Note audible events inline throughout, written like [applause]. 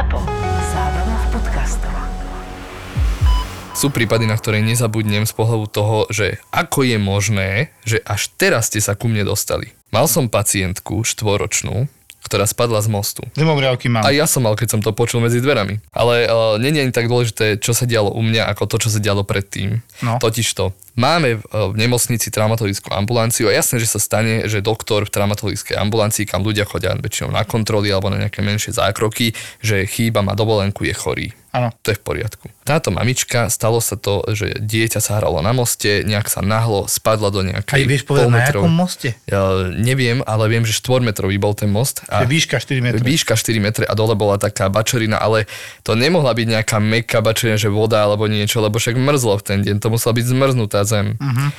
Zapo. Zábrná v podcastov. Sú prípady, na ktoré nezabudnem z pohľadu toho, že ako je možné, že až teraz ste sa ku mne dostali. Mal som pacientku štvoročnú, ktorá spadla z mostu. Demográvky mám. A ja som mal, keď som to počul medzi dverami. Ale uh, nie je ani tak dôležité, čo sa dialo u mňa, ako to, čo sa dialo predtým. No. Totiž to, máme v, uh, v nemocnici traumatologickú ambulanciu a jasné, že sa stane, že doktor v traumatologickej ambulancii, kam ľudia chodia väčšinou na kontroly alebo na nejaké menšie zákroky, že chýba, má dovolenku, je chorý. Áno. To je v poriadku. Táto mamička, stalo sa to, že dieťa sa hralo na moste, nejak sa nahlo spadla do nejakej Aj vieš povedať, na jakom moste? Ja neviem, ale viem, že 4-metrový bol ten most. Je výška 4 metre. Výška 4 metre a dole bola taká bačerina, ale to nemohla byť nejaká meká bačerina, že voda alebo niečo, lebo však mrzlo v ten deň, to musela byť zmrznutá zem. Uh-huh.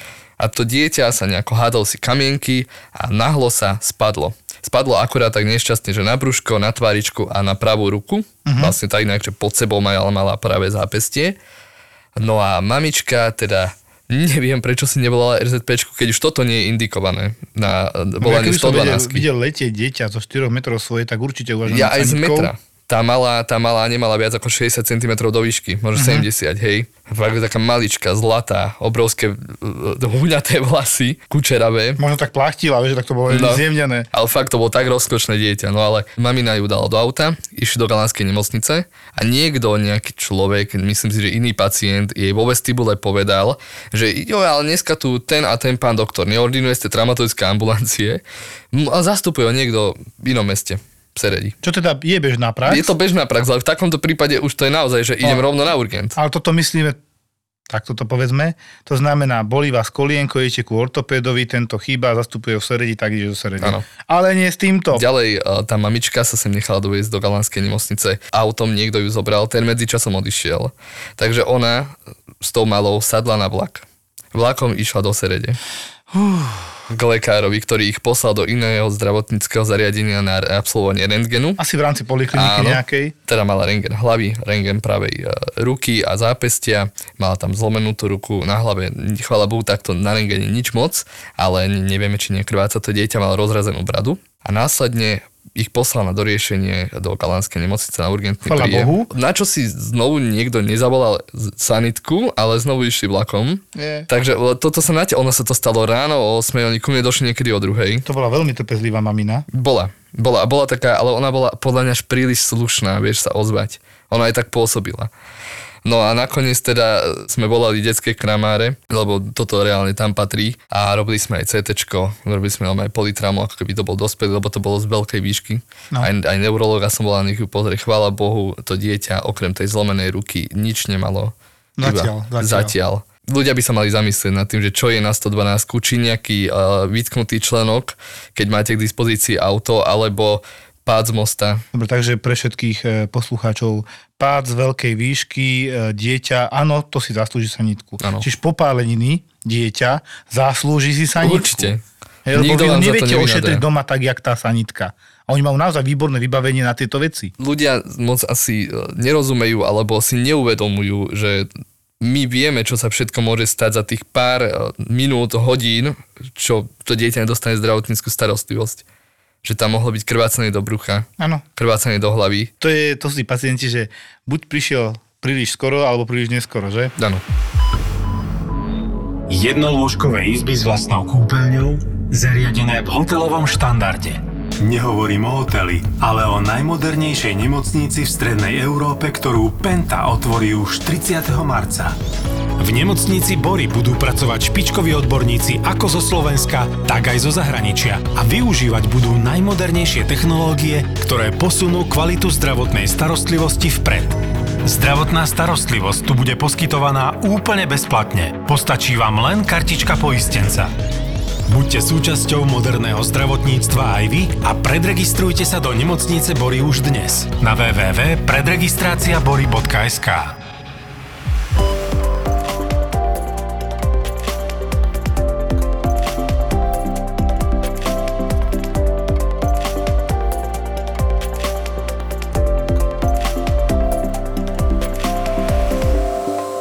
A to dieťa sa nejako hádal si kamienky a nahlo sa spadlo. Spadlo akurát tak nešťastne, že na brúško, na tváričku a na pravú ruku. Uh-huh. Vlastne tak inak, že pod sebou mala, mala práve zápestie. No a mamička teda neviem, prečo si nevolala RZP, keď už toto nie je indikované na volanie Ja keby som videl, 112. videl letieť dieťa zo 4 metrov svoje, tak určite uvažujem Ja aj z metra. Tá malá, tá malá nemala viac ako 60 cm do výšky, možno Mhm. uh-huh. 70, hej. Fakt taká malička, zlatá, obrovské uh, huňaté vlasy, kučeravé. Možno tak plachtila, vieš, tak to bolo No. zjemnené. Ale fakt to bolo tak rozkočné dieťa, no ale mamina ju dala do auta, išli do galánskej nemocnice a niekto, nejaký človek, myslím si, že iný pacient, jej vo vestibule povedal, že jo, ale dneska tu ten a ten pán doktor neordinuje ste traumatologické ambulancie, a zastupuje ho niekto v inom meste. V Seredi. Čo teda je bežná prax? Je to bežná prax, ale v takomto prípade už to je naozaj, že idem No. rovno na urgent. Ale toto myslíme, takto to povedzme, to znamená, bolí vás kolienko, idete ku ortopédovi, tento chýba, zastupuje v Seredi, tak ide do Seredi. Áno. Ale nie s týmto. Ďalej, e, tá mamička sa sem nechala doviezť do galánskej nemocnice. Autom niekto ju zobral, ten medzičasom odišiel. Takže ona s tou malou sadla na vlak. Vlakom išla do Serede. K lekárovi, ktorý ich poslal do iného zdravotníckého zariadenia na absolvovanie rentgenu. Asi v rámci polikliniky nejakej. Teda mala rengen hlavy, rengen pravej e, ruky a zápestia, mala tam zlomenú tú ruku na hlave, chvala Bohu, takto na rengene nič moc, ale ne- nevieme, či nekrváca to dieťa, malo rozrazenú bradu a následne ich poslal na doriešenie do Galánskej nemocnice na urgentný Chvala príjem. Bohu. Na čo si znovu niekto nezavolal sanitku, ale znovu išli vlakom. Nie. Takže toto sa nate, ono sa to stalo ráno o 8, oni ku mne došli niekedy o druhej. To bola veľmi trpezlivá mamina. Bola, bola, bola taká, ale ona bola podľa mňa až príliš slušná, vieš sa ozvať. Ona aj tak pôsobila. No a nakoniec teda sme volali detské kramáre, lebo toto reálne tam patrí a robili sme aj CT, robili sme aj politramu, ako keby to bol dospelý, lebo to bolo z veľkej výšky. No. Aj, aj neurologa som bola, nech ju pozrie, chvála Bohu, to dieťa okrem tej zlomenej ruky nič nemalo. Zatiaľ, Iba zatiaľ. zatiaľ. Ľudia by sa mali zamyslieť nad tým, že čo je na 112, či nejaký uh, vytknutý členok, keď máte k dispozícii auto, alebo pád z mosta. Dobre, takže pre všetkých e, poslucháčov, pád z veľkej výšky, e, dieťa, áno, to si zaslúži sanitku. Áno. Čiže popáleniny, dieťa, zaslúži si sanitku. Určite. Hej, lebo Nikto vy neviete ošetriť doma tak, jak tá sanitka. A oni majú naozaj výborné vybavenie na tieto veci. Ľudia moc asi e, nerozumejú alebo si neuvedomujú, že my vieme, čo sa všetko môže stať za tých pár minút, hodín, čo to dieťa nedostane zdravotníckú starostlivosť. Že tam mohlo byť krvácanie do brucha, Áno. krvácanie do hlavy. To, je, to sú tí pacienti, že buď prišiel príliš skoro, alebo príliš neskoro, že? Áno. Jednolôžkové izby s vlastnou kúpeľňou, zariadené v hotelovom štandarde. Nehovorím o hoteli, ale o najmodernejšej nemocnici v strednej Európe, ktorú Penta otvorí už 30. marca. V nemocnici Bory budú pracovať špičkoví odborníci ako zo Slovenska, tak aj zo zahraničia a využívať budú najmodernejšie technológie, ktoré posunú kvalitu zdravotnej starostlivosti vpred. Zdravotná starostlivosť tu bude poskytovaná úplne bezplatne. Postačí vám len kartička poistenca. Buďte súčasťou moderného zdravotníctva aj vy a predregistrujte sa do nemocnice Bory už dnes na www.predregistraciabory.sk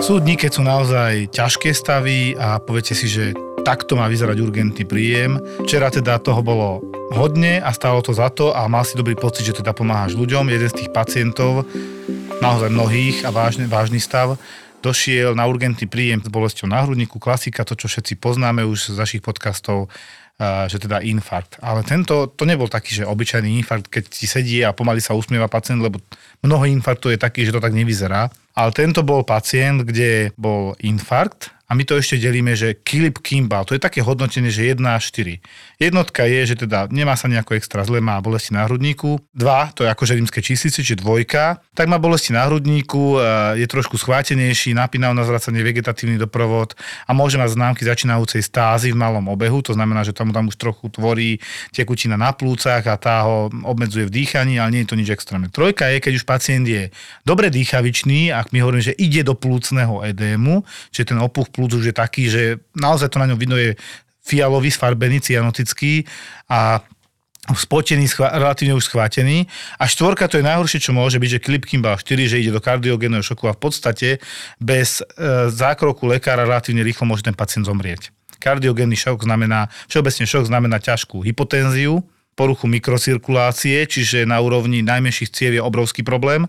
Sú dni, keď sú naozaj ťažké stavy a poviete si, že takto má vyzerať urgentný príjem. Včera teda toho bolo hodne a stálo to za to a mal si dobrý pocit, že teda pomáhaš ľuďom. Jeden z tých pacientov, naozaj mnohých a vážny, vážny stav, došiel na urgentný príjem s bolesťou na hrudníku, klasika, to, čo všetci poznáme už z našich podcastov, že teda infarkt. Ale tento, to nebol taký, že obyčajný infarkt, keď ti sedí a pomaly sa usmieva pacient, lebo mnoho infarktov je taký, že to tak nevyzerá. Ale tento bol pacient, kde bol infarkt a my to ešte delíme, že Kilip Kimball, to je také hodnotenie, že 1 až 4. Jednotka je, že teda nemá sa nejako extra zle, má bolesti na hrudníku. 2, to je akože rímske číslice, čiže dvojka, tak má bolesti na hrudníku, e, je trošku schvátenejší, napínajú na zvracanie vegetatívny doprovod a môže mať známky začínajúcej stázy v malom obehu, to znamená, že tam, tam už trochu tvorí tekutina na plúcach a tá ho obmedzuje v dýchaní, ale nie je to nič extrémne. Trojka je, keď už pacient je dobre dýchavičný, ak my hovoríme, že ide do plúcneho edému, čiže ten opuch plúc už je taký, že naozaj to na ňom vidno je fialový, sfarbený, cyanotický a spotený, schvá, relatívne už schvátený. A štvorka to je najhoršie, čo môže byť, že Klip Kimball 4, že ide do kardiogénneho šoku a v podstate bez e, zákroku lekára relatívne rýchlo môže ten pacient zomrieť. Kardiogénny šok znamená, všeobecne šok znamená ťažkú hypotenziu, poruchu mikrocirkulácie, čiže na úrovni najmenších ciev je obrovský problém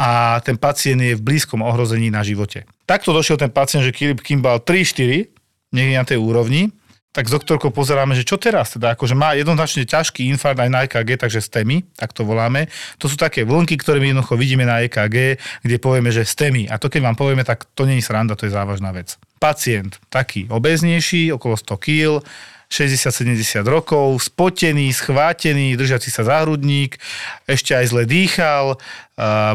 a ten pacient je v blízkom ohrození na živote. Takto došiel ten pacient, že Kilip Kimball 3-4, niekde na tej úrovni, tak s doktorkou pozeráme, že čo teraz, teda akože má jednoznačne ťažký infarkt aj na EKG, takže STEMI, tak to voláme. To sú také vlnky, ktoré my jednoducho vidíme na EKG, kde povieme, že STEMI. A to keď vám povieme, tak to je sranda, to je závažná vec. Pacient taký obeznejší, okolo 100 kg, 60-70 rokov, spotený, schvátený, držací sa za hrudník, ešte aj zle dýchal,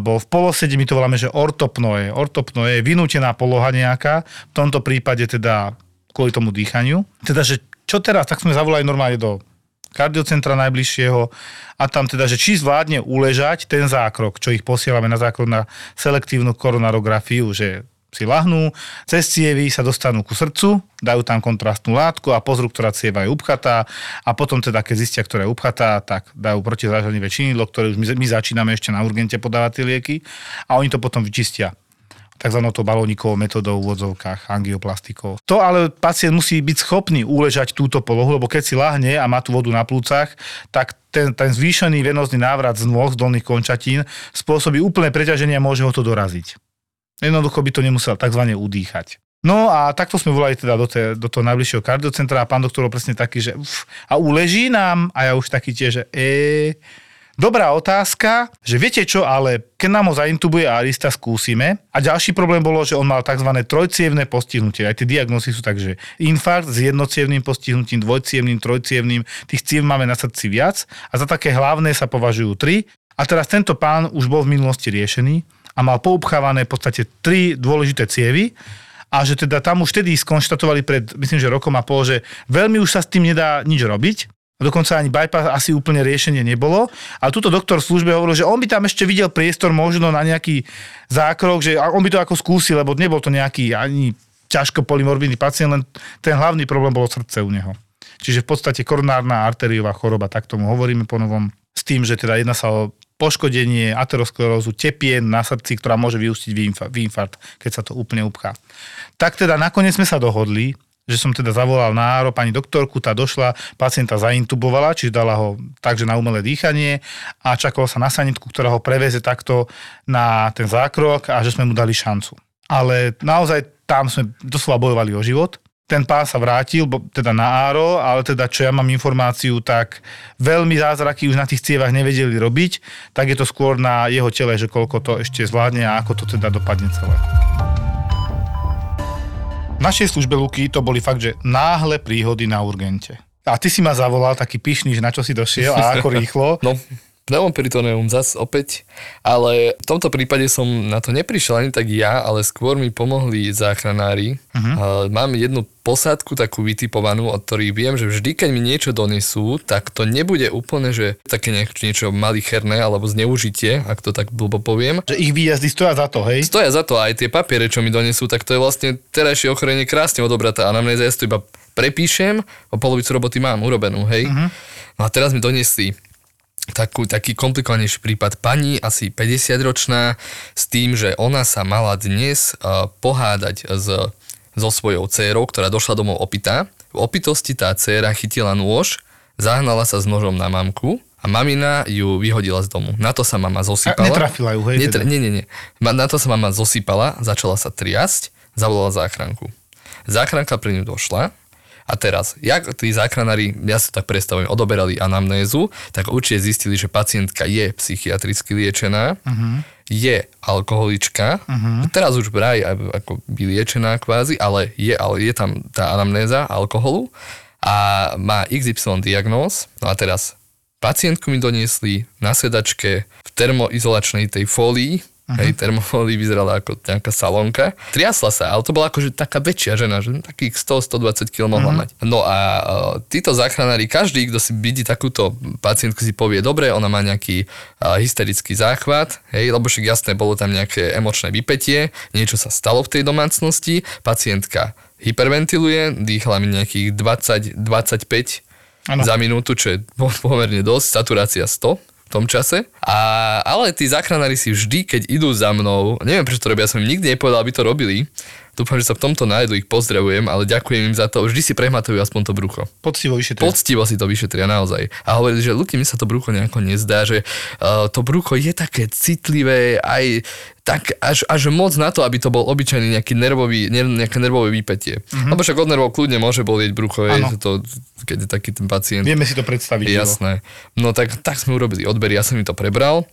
bol v polosede, my to voláme, že ortopnoje. Ortopnoje je vynútená poloha nejaká, v tomto prípade teda kvôli tomu dýchaniu. Teda, že čo teraz, tak sme zavolali normálne do kardiocentra najbližšieho a tam teda, že či zvládne uležať ten zákrok, čo ich posielame na zákrok na selektívnu koronarografiu, že si lahnú, cez cievy sa dostanú ku srdcu, dajú tam kontrastnú látku a pozrú, ktorá cieva je upchatá a potom teda, keď zistia, ktorá je upchatá, tak dajú protizážanivé činidlo, ktoré už my, my začíname ešte na urgente podávať tie lieky a oni to potom vyčistia tzv. balónikovou metodou v odzovkách angioplastikou. To ale pacient musí byť schopný uležať túto polohu, lebo keď si lahne a má tú vodu na plúcach, tak ten, ten zvýšený venozný návrat z nôh, z dolných končatín spôsobí úplné preťaženie a môže ho to doraziť. Jednoducho by to nemusel tzv. udýchať. No a takto sme volali teda do, te, do toho najbližšieho kardiocentra a pán doktor bol presne taký, že uf, a uleží nám a ja už taký tiež, že e, Dobrá otázka, že viete čo, ale keď nám ho zaintubuje Arista, skúsime. A ďalší problém bolo, že on mal tzv. trojcievné postihnutie. Aj tie diagnózy sú tak, že infarkt s jednocievným postihnutím, dvojcievným, trojcievným, tých ciev máme na srdci viac a za také hlavné sa považujú tri. A teraz tento pán už bol v minulosti riešený a mal poupchávané v podstate tri dôležité cievy a že teda tam už vtedy skonštatovali pred, myslím, že rokom a pol, že veľmi už sa s tým nedá nič robiť dokonca ani bypass asi úplne riešenie nebolo. A túto doktor v službe hovoril, že on by tam ešte videl priestor možno na nejaký zákrok, že on by to ako skúsil, lebo nebol to nejaký ani ťažko polymorbidný pacient, len ten hlavný problém bolo srdce u neho. Čiže v podstate koronárna arteriová choroba, tak tomu hovoríme po novom, s tým, že teda jedná sa o poškodenie aterosklerózu tepien na srdci, ktorá môže vyústiť v infarkt, keď sa to úplne upchá. Tak teda nakoniec sme sa dohodli, že som teda zavolal na áro pani doktorku, tá došla, pacienta zaintubovala, čiže dala ho takže na umelé dýchanie a čakalo sa na sanitku, ktorá ho preveze takto na ten zákrok a že sme mu dali šancu. Ale naozaj tam sme doslova bojovali o život. Ten pán sa vrátil, teda na áro, ale teda čo ja mám informáciu, tak veľmi zázraky už na tých cievach nevedeli robiť, tak je to skôr na jeho tele, že koľko to ešte zvládne a ako to teda dopadne celé. V našej službe Luky to boli fakt, že náhle príhody na urgente. A ty si ma zavolal taký pyšný, že na čo si došiel a ako [laughs] rýchlo. No, pneumoperitoneum zas opäť, ale v tomto prípade som na to neprišiel ani tak ja, ale skôr mi pomohli záchranári. Uh-huh. Mám jednu posádku takú vytipovanú, od ktorých viem, že vždy, keď mi niečo donesú, tak to nebude úplne, že také niečo malicherné alebo zneužitie, ak to tak blbo poviem. Že ich výjazdy stoja za to, hej? Stoja za to aj tie papiere, čo mi donesú, tak to je vlastne terajšie ochorenie krásne odobraté anamnéza, ja si to iba prepíšem, a polovicu roboty mám urobenú, hej. Uh-huh. No a teraz mi donesli takú, taký komplikovanejší prípad. Pani, asi 50-ročná, s tým, že ona sa mala dnes uh, pohádať s, so svojou dcérou, ktorá došla domov opitá. V opitosti tá dcéra chytila nôž zahnala sa s nožom na mamku a mamina ju vyhodila z domu. Na to sa mama A zosypala. netrafila ju, hej? Netra- teda. nie, nie, nie. Na to sa mama zosypala, začala sa triasť, zavolala záchranku. Záchranka pri ňu došla a teraz, jak tí záchranári, ja si tak predstavujem, odoberali anamnézu, tak určite zistili, že pacientka je psychiatricky liečená, uh-huh. je alkoholička, uh-huh. teraz už vraj aj ako vyliečená kvázi, ale je, ale je tam tá anamnéza alkoholu a má XY diagnóz. No a teraz pacientku mi doniesli na sedačke v termoizolačnej tej fólii, uh-huh. hej, termofólii vyzerala ako nejaká salónka. Triasla sa, ale to bola akože taká väčšia žena, že takých 100-120 kg mohla uh-huh. mať. No a uh, títo záchranári, každý, kto si vidí takúto pacientku, si povie, dobre, ona má nejaký uh, hysterický záchvat, hej, lebo však jasné, bolo tam nejaké emočné vypetie, niečo sa stalo v tej domácnosti, pacientka hyperventiluje, dýchala mi nejakých 20-25 Áno. za minútu, čo je po- pomerne dosť, saturácia 100 v tom čase. A, ale tí záchranári si vždy, keď idú za mnou, neviem prečo to robia, som im nikdy nepovedal, aby to robili, dúfam, že sa v tomto nájdu, ich pozdravujem, ale ďakujem im za to, vždy si prehmatajú aspoň to brucho. Poctivo vyšetria. Poctivo si to vyšetria naozaj. A hovorili, že ľudí mi sa to brucho nejako nezdá, že uh, to brucho je také citlivé, aj tak až, až moc na to, aby to bol obyčajný nejaký nervový, ne, nejaké nervové výpetie. Mm-hmm. Lebo však od nervov kľudne môže bolieť brucho, je to, keď je taký ten pacient. Vieme si to predstaviť. Jasné. No tak, tak sme urobili odber, ja som mi to prebral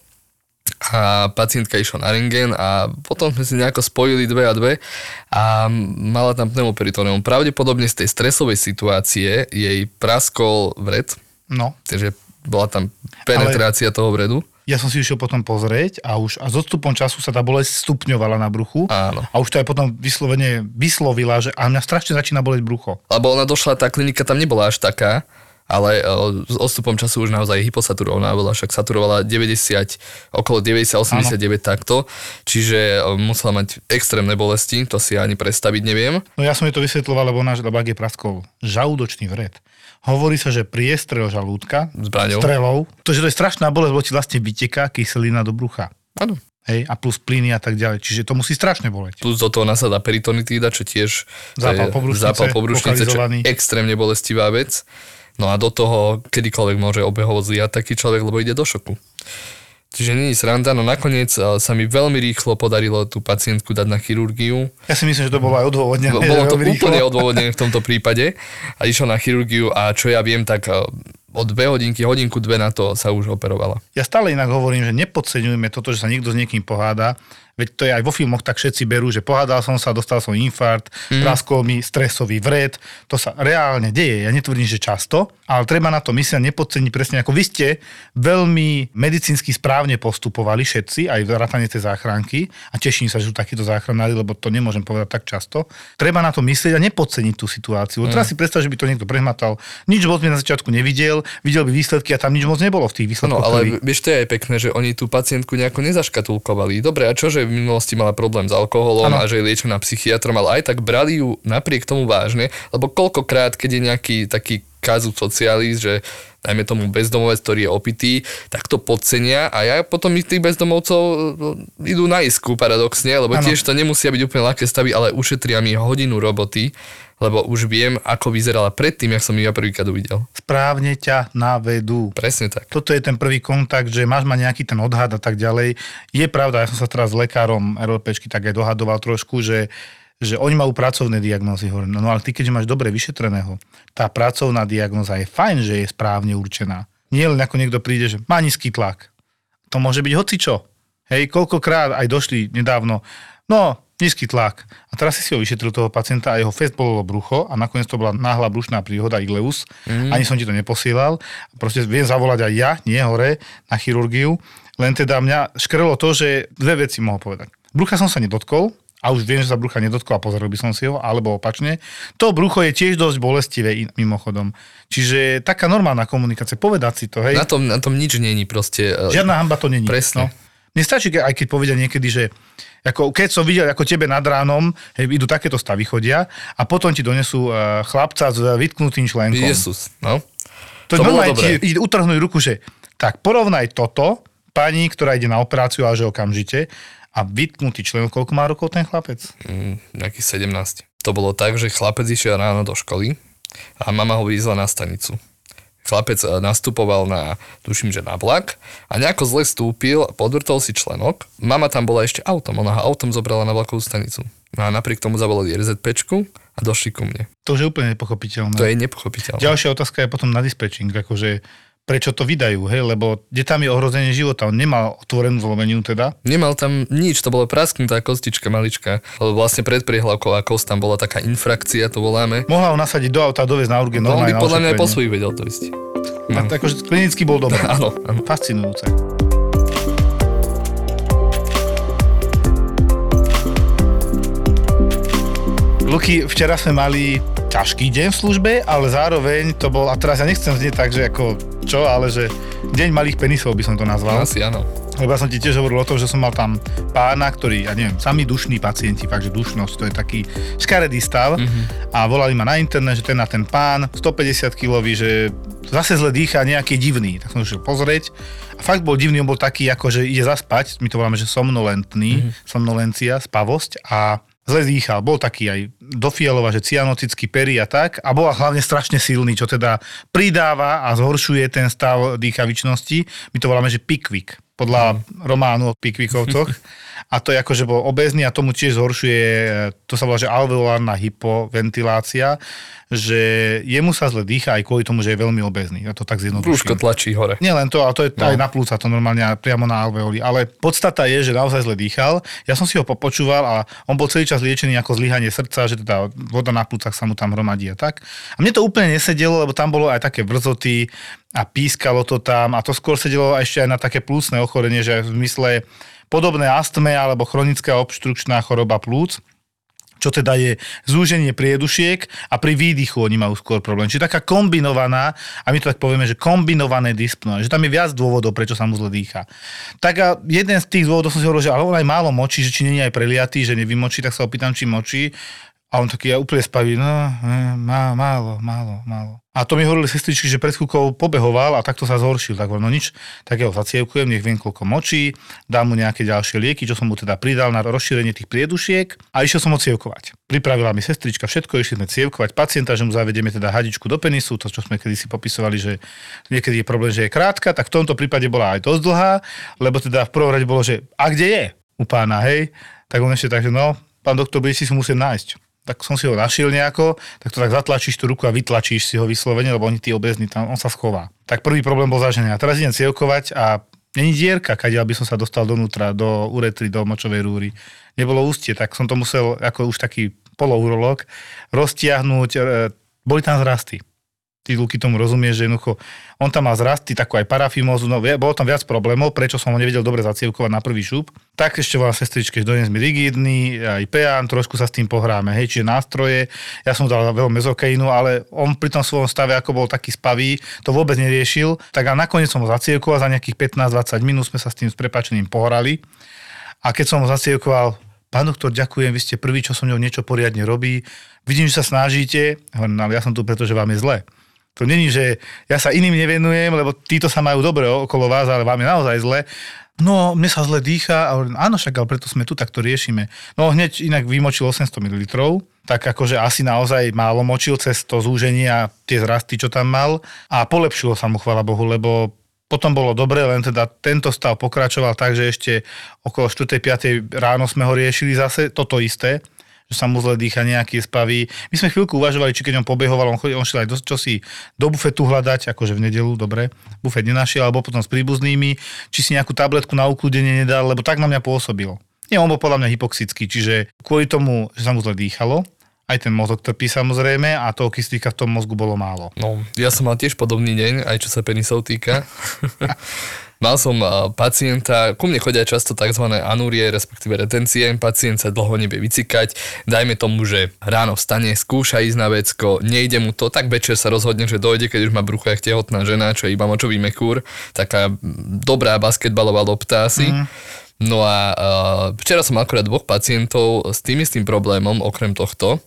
a pacientka išla na rengen a potom sme si nejako spojili dve a dve a mala tam pneumoperitóneum. Pravdepodobne z tej stresovej situácie jej praskol vred, No, takže bola tam penetrácia toho vredu. ja som si išiel potom pozrieť a už a s odstupom času sa tá bolesť stupňovala na bruchu. Áno. A už to aj potom vyslovene vyslovila, že a mňa strašne začína boleť brucho. Lebo ona došla, tá klinika tam nebola až taká, ale e, s odstupom času už naozaj hyposaturovaná bola, však saturovala 90, okolo 90-89 takto, čiže e, musela mať extrémne bolesti, to si ani predstaviť neviem. No ja som jej to vysvetloval, lebo náš labák je praskol žalúdočný vred. Hovorí sa, že priestrel žalúdka Zbraňou. strelou, to, že to je strašná bolesť, lebo ti vlastne vyteká kyselina do brucha. Áno. Hej, a plus plyny a tak ďalej. Čiže to musí strašne boleť. Plus do toho nasadá peritonitída, čo tiež Zápal pobrušnice, zápal pobrušnice, čo je extrémne bolestivá vec. No a do toho kedykoľvek môže obehovo zliať taký človek, lebo ide do šoku. Čiže je sranda, no nakoniec eh, sa mi veľmi rýchlo podarilo tú pacientku dať na chirurgiu. Ja si myslím, že to bolo aj odôvodnené. Bo- Bolo to rýchlo. úplne odôvodnené v tomto prípade a išla na chirurgiu a čo ja viem, tak od dve hodinky, hodinku, dve na to sa už operovala. Ja stále inak hovorím, že nepodceňujeme toto, že sa niekto s niekým poháda. Veď to je aj vo filmoch, tak všetci berú, že pohádal som sa, dostal som infarkt, mm. praskol mi stresový vred. To sa reálne deje. Ja netvrdím, že často, ale treba na to myslieť nepodceniť presne ako vy ste veľmi medicínsky správne postupovali všetci, aj vrátane tej záchranky a teším sa, že sú takíto záchranári, lebo to nemôžem povedať tak často. Treba na to myslieť a nepodceniť tú situáciu. Mm. Teraz si predstav, že by to niekto prehmatal, nič moc by na začiatku nevidel, videl by výsledky a tam nič moc nebolo v tých výsledkoch. No, ale vieš, to je aj pekné, že oni tú pacientku nejako nezaškatulkovali. Dobre, a čo, že v minulosti mala problém s alkoholom Ano. a že je liečená psychiatrom, ale aj tak brali ju napriek tomu vážne, lebo koľkokrát, keď je nejaký taký kazu socialis, že dajme tomu bezdomovec, ktorý je opitý, tak to podcenia a ja potom ich tých bezdomovcov no, idú na isku paradoxne, lebo Áno. tiež to nemusia byť úplne ľahké stavy, ale ušetria mi hodinu roboty, lebo už viem, ako vyzerala predtým, jak som ju ja prvýkrát uvidel. Správne ťa navedú. Presne tak. Toto je ten prvý kontakt, že máš mať nejaký ten odhad a tak ďalej. Je pravda, ja som sa teraz s lekárom RLPčky tak aj dohadoval trošku, že, že oni majú pracovné diagnózy. Hovorím, no ale ty keďže máš dobre vyšetreného, tá pracovná diagnóza je fajn, že je správne určená. Nie len ako niekto príde, že má nízky tlak. To môže byť hocičo. Hej, koľkokrát aj došli nedávno, no, nízky tlak. A teraz si si ho vyšetril toho pacienta a jeho fest bolelo brucho a nakoniec to bola náhla brušná príhoda Igleus. Mm. Ani som ti to neposielal. Proste viem zavolať aj ja, nie hore, na chirurgiu. Len teda mňa škrelo to, že dve veci mohol povedať. Brucha som sa nedotkol, a už viem, že sa brucha nedotkol a pozrel by som si ho, alebo opačne. To brucho je tiež dosť bolestivé mimochodom. Čiže taká normálna komunikácia, povedať si to, hej. Na tom, na tom nič není proste. e, Žiadna hamba to není. Presne. No. Mne stačí, aj keď povedia niekedy, že ako keď som videl, ako tebe nad ránom, hej, idú takéto stavy chodia a potom ti donesú uh, chlapca s vytknutým členkom. Jezus, no. To, To normálne dobré. ti ruku, že tak porovnaj toto, pani, ktorá ide na operáciu a že okamžite, a vytknutý člen, koľko má rokov ten chlapec? Mm, nejakých 17. To bolo tak, že chlapec išiel ráno do školy a mama ho vyzla na stanicu. Chlapec e, nastupoval na, tuším, že na vlak a nejako zle stúpil, podvrtol si členok. Mama tam bola ešte autom, ona ho autom zobrala na vlakovú stanicu. No a napriek tomu zavolali RZPčku a došli ku mne. To už je úplne nepochopiteľné. To je nepochopiteľné. Ďalšia otázka je potom na dispečing, akože prečo to vydajú, hej, lebo kde tam je ohrozenie života, on nemal otvorenú zlomeniu teda. Nemal tam nič, to bola prasknutá kostička malička, lebo vlastne pred priehlavková kost tam bola taká infrakcia, to voláme. Mohla ho nasadiť do auta a dovieť na urgen No on by podľa mňa aj po svojich vedel to ísť. A to akože klinicky bol dobrý. [laughs] Áno, áno. Fascinujúce. Luky, včera sme mali ťažký deň v službe, ale zároveň to bol, a teraz ja nechcem znieť tak, že ako čo, ale že deň malých penisov by som to nazval. Asi áno. Lebo ja som ti tiež hovoril o tom, že som mal tam pána, ktorý, ja neviem, sami dušní pacienti, fakt, že dušnosť, to je taký škaredý stav. Mm-hmm. A volali ma na internet, že ten na ten pán, 150 kilový, že zase zle dýcha, nejaký divný. Tak som šiel pozrieť. A fakt bol divný, on bol taký, ako že ide zaspať, my to voláme, že somnolentný, mm-hmm. somnolencia, spavosť a zle dýchal. Bol taký aj do fialova, že cyanotický pery a tak. A bol hlavne strašne silný, čo teda pridáva a zhoršuje ten stav dýchavičnosti. My to voláme, že pikvik podľa románu o pikvikovcoch. [laughs] A to je ako, že bol obezný a tomu tiež zhoršuje, to sa volá, že alveolárna hypoventilácia, že jemu sa zle dýcha aj kvôli tomu, že je veľmi obezný. Ja to tak zjednoduším. tlačí hore. Nie len to, ale to je no. aj na plúca, to normálne priamo na alveoli. Ale podstata je, že naozaj zle dýchal. Ja som si ho popočúval a on bol celý čas liečený ako zlyhanie srdca, že teda voda na plúcach sa mu tam hromadí a tak. A mne to úplne nesedelo, lebo tam bolo aj také vrzoty a pískalo to tam a to skôr sedelo ešte aj na také plúcne ochorenie, že v zmysle podobné astme alebo chronická obštrukčná choroba plúc čo teda je zúženie priedušiek a pri výdychu oni majú skôr problém. Čiže taká kombinovaná, a my to tak povieme, že kombinované dyspnoe, že tam je viac dôvodov, prečo sa mu zle dýcha. Tak a jeden z tých dôvodov som si hovoril, že ale on aj málo močí, že či nie je aj preliatý, že nevymočí, tak sa opýtam, či močí. A on taký ja úplne spaví, no, eh, má, málo, málo, málo. A to mi hovorili sestričky, že pred chvíľkou pobehoval a takto sa zhoršil. Tak no nič, tak ja ho zacievkujem, nech viem, koľko močí, dám mu nejaké ďalšie lieky, čo som mu teda pridal na rozšírenie tých priedušiek a išiel som ho cievkovať. Pripravila mi sestrička všetko, išli sme cievkovať pacienta, že mu zavedieme teda hadičku do penisu, to čo sme kedysi popisovali, že niekedy je problém, že je krátka, tak v tomto prípade bola aj dosť dlhá, lebo teda v prvom rade bolo, že a kde je u pána, hej? Tak on ešte tak, že no, pán doktor, budete si musieť nájsť tak som si ho našiel nejako, tak to tak zatlačíš tú ruku a vytlačíš si ho vyslovene, lebo oni tí obezní tam, on sa schová. Tak prvý problém bol zažený. A teraz idem cievkovať a není dierka, kadiaľ by som sa dostal donútra, do uretry, do močovej rúry. Nebolo ústie, tak som to musel, ako už taký polourolog, roztiahnuť, e, boli tam zrasty. Ty Luky tomu rozumieš, že jednoducho on tam mal zrasty, takú aj parafimózu, no bolo tam viac problémov, prečo som ho nevedel dobre zacievkovať na prvý šup. Tak ešte volá sestričke, dones mi rigidný, aj peán, trošku sa s tým pohráme, hej, čiže nástroje. Ja som dal veľa mezokeínu, ale on pri tom svojom stave, ako bol taký spavý, to vôbec neriešil. Tak a nakoniec som ho zacievkoval, za nejakých 15-20 minút sme sa s tým s prepačením pohrali. A keď som ho zacievkoval, pán doktor, ďakujem, vy ste prvý, čo som ňou niečo poriadne robí. Vidím, že sa snažíte, hovorím, no, ale ja som tu preto, že vám je zle. To není, že ja sa iným nevenujem, lebo títo sa majú dobre okolo vás, ale vám je naozaj zle. No, mne sa zle dýcha a áno, však, ale preto sme tu, tak to riešime. No, hneď inak vymočil 800 ml, tak akože asi naozaj málo močil cez to zúženie a tie zrasty, čo tam mal a polepšilo sa mu, chvala Bohu, lebo potom bolo dobre, len teda tento stav pokračoval tak, že ešte okolo 4. 5. ráno sme ho riešili zase, toto isté, že sa mu zle dýcha nejaký spavý. My sme chvíľku uvažovali, či keď on pobehoval, on, chodil, on šiel aj dosť čosi do bufetu hľadať, akože v nedelu, dobre, bufet nenašiel, alebo potom s príbuznými, či si nejakú tabletku na ukludenie nedal, lebo tak na mňa pôsobilo. Nie, on bol podľa mňa hypoxický, čiže kvôli tomu, že sa mu zle dýchalo, aj ten mozog trpí samozrejme a toho kyslíka v tom mozgu bolo málo. No, ja som mal tiež podobný deň, aj čo sa penisov týka. [laughs] Mal som uh, pacienta, ku mne chodia často tzv. anúrie, respektíve retencie. Pacient sa dlho nevie vycikať. Dajme tomu, že ráno vstane, skúša ísť na vecko, nejde mu to, tak večer sa rozhodne, že dojde, keď už má brucho jak tehotná žena, čo je iba močový mekúr. Taká dobrá basketbalová lopta asi. Mm. No a uh, včera som akorát dvoch pacientov s tým istým problémom, okrem tohto.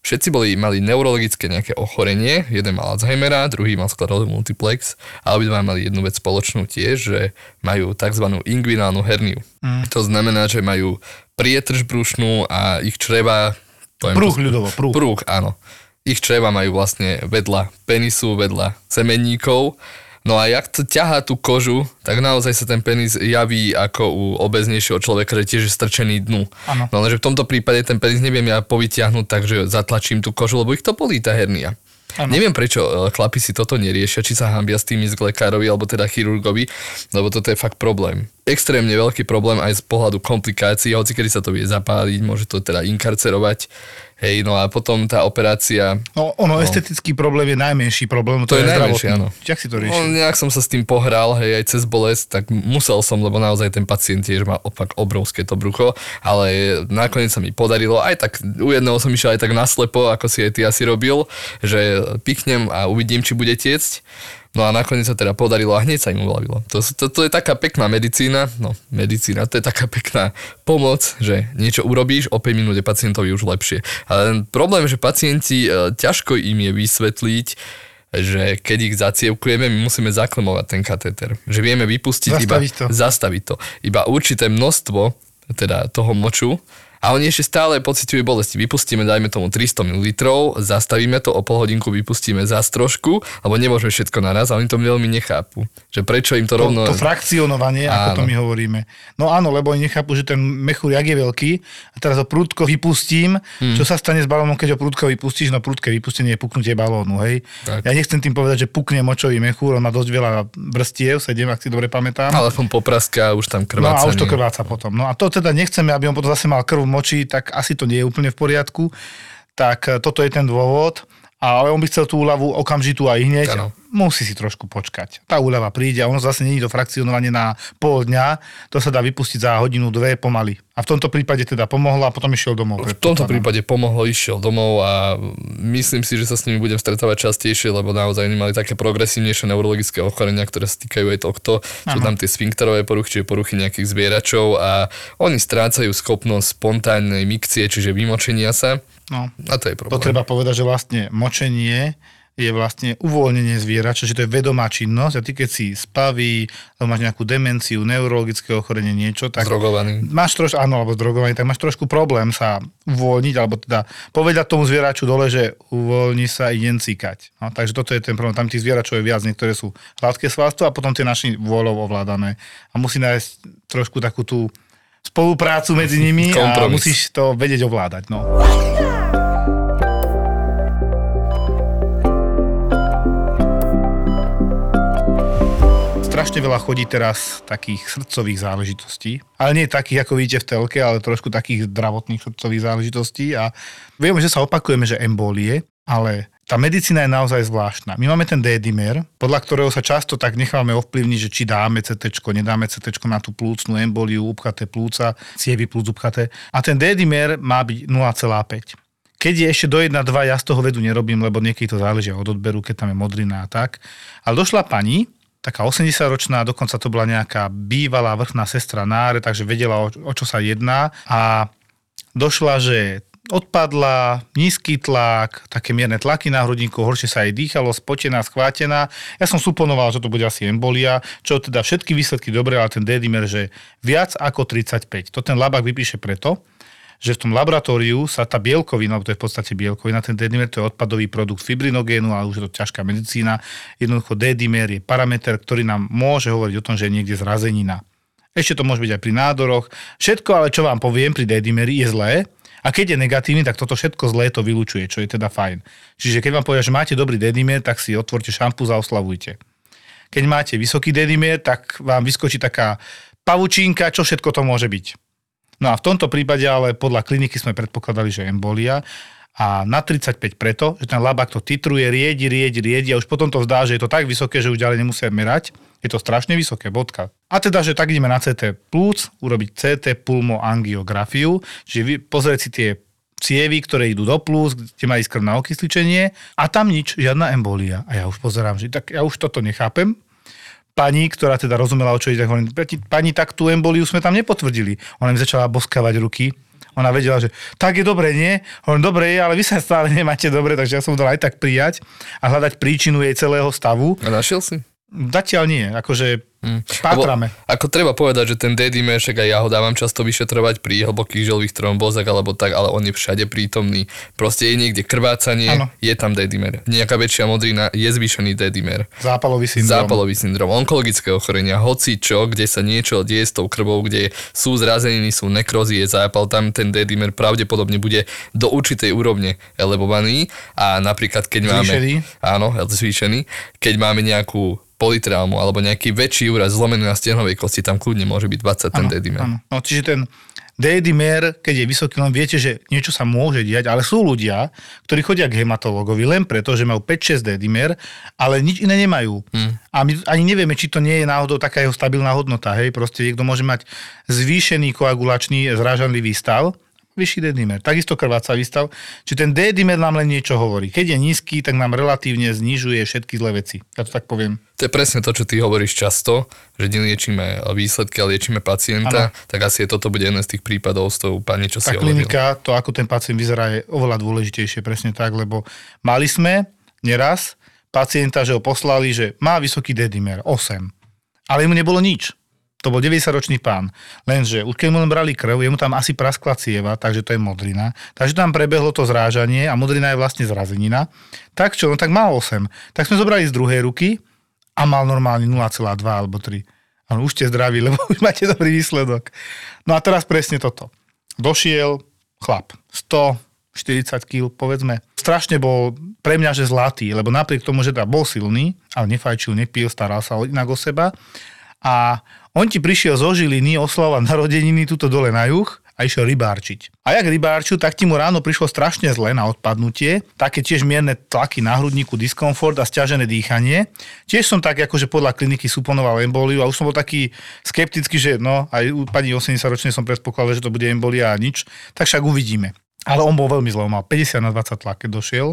Všetci boli, mali neurologické nejaké ochorenie, jeden mal Alzheimera, druhý mal sklerózu multiplex a obidva mali jednu vec spoločnú tiež, že majú tzv. inguinálnu herniu. Mm. To znamená, že majú prietrž brušnú a ich čreva... Prúh to- ľudovo, prúh. Prúh, áno. ich čreva majú vlastne vedľa penisu, vedľa semenníkov. No a jak to ťahá tú kožu, tak naozaj sa ten penis javí ako u obeznejšieho človeka, že tiež je strčený dnu. Áno. No lenže v tomto prípade ten penis neviem ja povytiahnuť tak, že zatlačím tú kožu, lebo ich to bolí tá hernia. Áno. Neviem, prečo e, chlapi si toto neriešia, či sa hambia s tým ísť k lekárovi alebo teda chirurgovi, lebo toto je fakt problém. Extrémne veľký problém aj z pohľadu komplikácií, hoci kedy sa to vie zapáliť, môže to teda inkarcerovať. Hej, no a potom tá operácia, No, ono, no. estetický problém je najmenší problém, to, To je je najmenší, áno. Jak si to no, riešil? nejak som sa s tým pohral, hej, aj cez bolesť, tak musel som, lebo naozaj ten pacient tiež má opak obrovské to brucho, ale nakoniec sa mi podarilo, aj tak u jedného som išiel aj tak naslepo, ako si aj ty asi robil, že pichnem a uvidím, či bude tiecť. No a nakoniec sa teda podarilo a hneď sa im uľavilo. To, to, to je taká pekná medicína, no medicína, to je taká pekná pomoc, že niečo urobíš, o 5 minút je pacientovi už lepšie. Ale problém, že pacienti, e, ťažko im je vysvetliť, že keď ich zacievkujeme, my musíme zaklemovať ten katéter. Že vieme vypustiť Zastaviť iba, to. zastaviť to. Iba určité množstvo teda toho moču a oni ešte stále pociťujú bolesti. Vypustíme, dajme tomu 300 ml, zastavíme to, o pol hodinku vypustíme zás trošku, lebo nemôžeme všetko naraz a oni to veľmi nechápu. Že prečo im to, To, rovno... to frakcionovanie, ako to Áno. my hovoríme. No áno, lebo oni nechápu, že ten mechúr jak je veľký a teraz ho prúdko vypustím. Hmm. Čo sa stane s balónom, keď ho prúdko vypustíš? No prúdke vypustenie je puknutie balónu, hej. Tak. Ja nechcem tým povedať, že pukne močový mechúr, on má dosť veľa vrstiev, sedem, ak si dobre pamätám. Ale aspoň popraska, už tam No krvácanie. a už to krváca potom. No a to teda nechceme, aby on potom zase mal krv v moči, tak asi to nie je úplne v poriadku. Tak e, toto je ten dôvod. Ale on by chcel tú úľavu okamžitú aj hneď. Áno. Musí si trošku počkať. Tá úľava príde a ono zase je to frakcionovanie na pol dňa. To sa dá vypustiť za hodinu, dve pomaly. A v tomto prípade teda pomohla a potom išiel domov. V tomto prípade pomohlo, išiel domov a myslím si, že sa s nimi budem stretávať častejšie, lebo naozaj oni mali také progresívnejšie neurologické ochorenia, ktoré sa týkajú aj tohto. Sú tam tie sfinkterové poruchy, čiže poruchy nejakých zvieračov a oni strácajú schopnosť spontánnej mikcie, čiže vymočenia sa. No. A to je problém. To treba povedať, že vlastne močenie je vlastne uvoľnenie zvierača, že to je vedomá činnosť a ty keď si spaví, alebo máš nejakú demenciu, neurologické ochorenie, niečo, tak Zdrogovaný. máš trošku, áno, alebo zdrogovaný, tak máš trošku problém sa uvoľniť, alebo teda povedať tomu zvieraču dole, že uvoľni sa, idem cíkať. No, takže toto je ten problém. Tam tých zvieračov je viac, niektoré sú hladké svalstvo a potom tie naši vôľou ovládané. A musí nájsť trošku takú tú spoluprácu medzi nimi a Kompromis. musíš to vedieť ovládať. No. Strašne veľa chodí teraz takých srdcových záležitostí. Ale nie takých, ako vidíte v telke, ale trošku takých zdravotných srdcových záležitostí. A vieme, že sa opakujeme, že embolie, ale tá medicína je naozaj zvláštna. My máme ten D-dimer, podľa ktorého sa často tak necháme ovplyvniť, že či dáme CT, nedáme CT na tú plúcnú emboliu, upchaté plúca, cievy plúc upchaté. A ten D-dimer má byť 0,5. Keď je ešte do 1,2, ja z toho vedu nerobím, lebo niekedy to záleží od odberu, keď tam je modrina a tak. Ale došla pani, taká 80-ročná, dokonca to bola nejaká bývalá vrchná sestra Náre, takže vedela, o, o čo sa jedná. A došla, že odpadla, nízky tlak, také mierne tlaky na hrudníku, horšie sa jej dýchalo, spotená, schvátená. Ja som suponoval, že to bude asi embolia, čo teda všetky výsledky dobré, ale ten D-dimer, že viac ako 35. To ten labák vypíše preto, že v tom laboratóriu sa tá bielkovina, lebo to je v podstate bielkovina, ten D-dimer to je odpadový produkt fibrinogénu, ale už je to ťažká medicína. Jednoducho D-dimer je parameter, ktorý nám môže hovoriť o tom, že je niekde zrazenina. Ešte to môže byť aj pri nádoroch. Všetko, ale čo vám poviem pri D-dimeri, je zlé. A keď je negatívny, tak toto všetko zlé to vylučuje, čo je teda fajn. Čiže keď vám povedia, že máte dobrý D-dimer, tak si otvorte šampus a oslavujte. Keď máte vysoký D-dimer, tak vám vyskočí taká pavučínka, čo všetko to môže byť. No a v tomto prípade ale podľa kliniky sme predpokladali, že embolia a na 35 preto, že ten labák to titruje, riedi, riedi, riedi a už potom to zdá, že je to tak vysoké, že už ďalej nemusia merať. Je to strašne vysoké, bodka. A teda, že tak ideme na CT plúc, urobiť CT pulmoangiografiu, čiže pozrieť si tie cievy, ktoré idú do plúc, kde ísť krv na okysličenie a tam nič, žiadna embolia. A ja už pozerám, že tak ja už toto nechápem. Pani, ktorá teda rozumela, o čo ide, tak hovorím, "Pani- tak tú emboliu sme tam nepotvrdili. Ona mi začala boskávať ruky. Ona vedela, že tak je dobre, nie? Hovorím, dobre je, ale vy sa stále [laughs] nemáte dobre, takže ja som dal aj tak prijať a hľadať príčinu jej celého stavu. A našiel si? Zatiaľ nie, akože Pátrame. Lebo, ako treba povedať, že ten dedimer, však aj ja ho dávam často vyšetrovať pri hlbokých želových trombózach alebo tak, ale on je všade prítomný. Proste je niekde krvácanie, Áno. je tam dedimer. Nejaká väčšia modrina, je zvýšený dedimer. Zápalový syndrom. Zápalový syndrom, onkologické ochorenia, hoci čo, kde sa niečo deje s tou krvou, kde sú zrazeniny, sú nekrozy, je zápal, tam ten dedimer pravdepodobne bude do určitej úrovne elevovaný a napríklad keď Zvýšený. máme... Áno, zvýšený. Keď máme nejakú politraumu alebo nejaký väčší úraz zlomený na stehnovej kosti, tam kľudne môže byť 20 ten dedimer. Áno. No, čiže ten dedimer, keď je vysoký, len viete, že niečo sa môže diať, ale sú ľudia, ktorí chodia k hematológovi len preto, že majú 5-6 dedimer, ale nič iné nemajú. Hmm. A my ani nevieme, či to nie je náhodou taká jeho stabilná hodnota. Hej? Proste niekto môže mať zvýšený koagulačný zrážanlivý stav, vyšší D-dimer, takisto krvácavý stav. Čiže ten D-dimer nám len niečo hovorí. Keď je nízky, tak nám relatívne znižuje všetky zlé veci. Ja to tak poviem. To je presne to, čo ty hovoríš často, že neliečíme výsledky, ale liečíme pacienta, ano. tak asi je toto bude jeden z tých prípadov s tou pani, čo Tá si klinika, to ako ten pacient vyzerá, je oveľa dôležitejšie, presne tak, lebo mali sme neraz pacienta, že ho poslali, že má vysoký D-dimer, 8, ale mu nebolo nič. To bol 90-ročný pán. Lenže už keď mu len brali krv, je mu tam asi praskla cieva, takže to je modrina. Takže tam prebehlo to zrážanie a modrina je vlastne zrazenina. Tak čo, no tak mal 8. Tak sme zobrali z druhej ruky a mal normálne 0,2 alebo 3. Ale už ste zdraví, lebo [laughs] už máte dobrý výsledok. No a teraz presne toto. Došiel chlap, 140 kg, povedzme. Strašne bol pre mňa, že zlatý, lebo napriek tomu, že teda bol silný, ale nefajčil, nepil, staral sa inak o seba. A on ti prišiel zo Žiliny oslava narodeniny tuto dole na juh a išiel rybárčiť. A jak rybárčil, tak ti mu ráno prišlo strašne zle na odpadnutie, také tiež mierne tlaky na hrudníku, diskomfort a stiažené dýchanie. Tiež som tak akože podľa kliniky suponoval emboliu a už som bol taký skeptický, že no aj u pani 80 ročnej som predpokladal, že to bude embolia a nič, tak však uvidíme. Ale on bol veľmi zle, mal 50 na 20 tlak, keď došiel.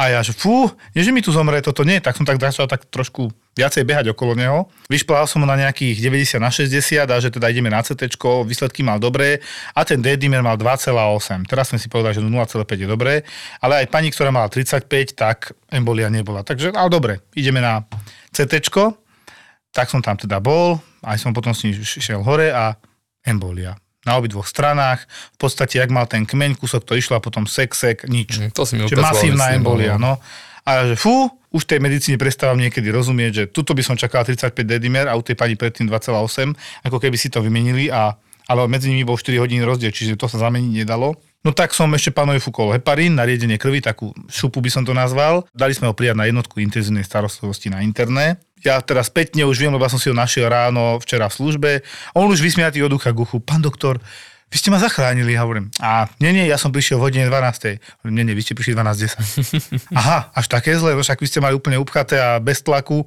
A ja, že fú, nie, že mi tu zomre, toto nie, tak som tak začal tak trošku viacej behať okolo neho. Vyšplhal som ho na nejakých 90 na 60 a že teda ideme na CT, výsledky mal dobré a ten D-dimer mal 2,8. Teraz sme si povedali, že 0,5 je dobré, ale aj pani, ktorá mala 35, tak embolia nebola. Takže, ale dobre, ideme na CT, tak som tam teda bol, aj som potom s ním šiel hore a embolia na obidvoch stranách. V podstate, jak mal ten kmeň, kúsok to išlo a potom sek, sek, nič. Mm, to si mi Čiže masívna embolia, no. A že fú, už tej medicíne prestávam niekedy rozumieť, že tuto by som čakal 35 dedimer a u tej pani predtým 2,8, ako keby si to vymenili, a, ale medzi nimi bol 4 hodín rozdiel, čiže to sa zameniť nedalo. No tak som ešte pánovi fúkol heparín na riedenie krvi, takú šupu by som to nazval. Dali sme ho prijať na jednotku intenzívnej starostlivosti na interné ja teraz spätne už viem, lebo som si ho našiel ráno včera v službe. On už vysmiatý od ducha guchu. Pán doktor, vy ste ma zachránili. Ja hovorím, a nie, nie, ja som prišiel v hodine 12. Hovorím, nie, nie, vy ste prišli 12.10. [laughs] Aha, až také zle, však vy ste mali úplne upchaté a bez tlaku.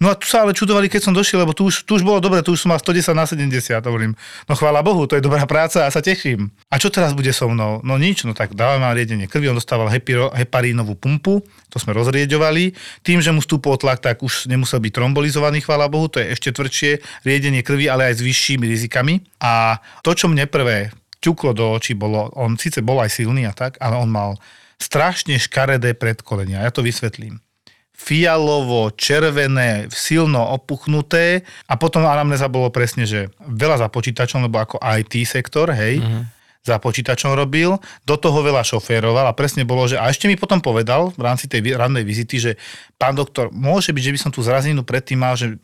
No a tu sa ale čudovali, keď som došiel, lebo tu už, tu už bolo dobre, tu už som mal 110 na 70, hovorím. No chvála Bohu, to je dobrá práca a sa teším. A čo teraz bude so mnou? No nič, no tak dávame vám riedenie krvi, on dostával hepiro, heparínovú pumpu, to sme rozrieďovali. Tým, že mu stúpol tlak, tak už nemusel byť trombolizovaný, chvála Bohu, to je ešte tvrdšie riedenie krvi, ale aj s vyššími rizikami. A to, čo mne prvé ťuklo do očí, bolo, on síce bol aj silný a tak, ale on mal strašne škaredé predkolenia. Ja to vysvetlím fialovo, červené, silno opuchnuté a potom anamneza bolo presne, že veľa za počítačom, lebo ako IT sektor, hej, mm-hmm. za počítačom robil, do toho veľa šoféroval a presne bolo, že a ešte mi potom povedal v rámci tej rannej vizity, že pán doktor, môže byť, že by som tú zrazeninu predtým mal, že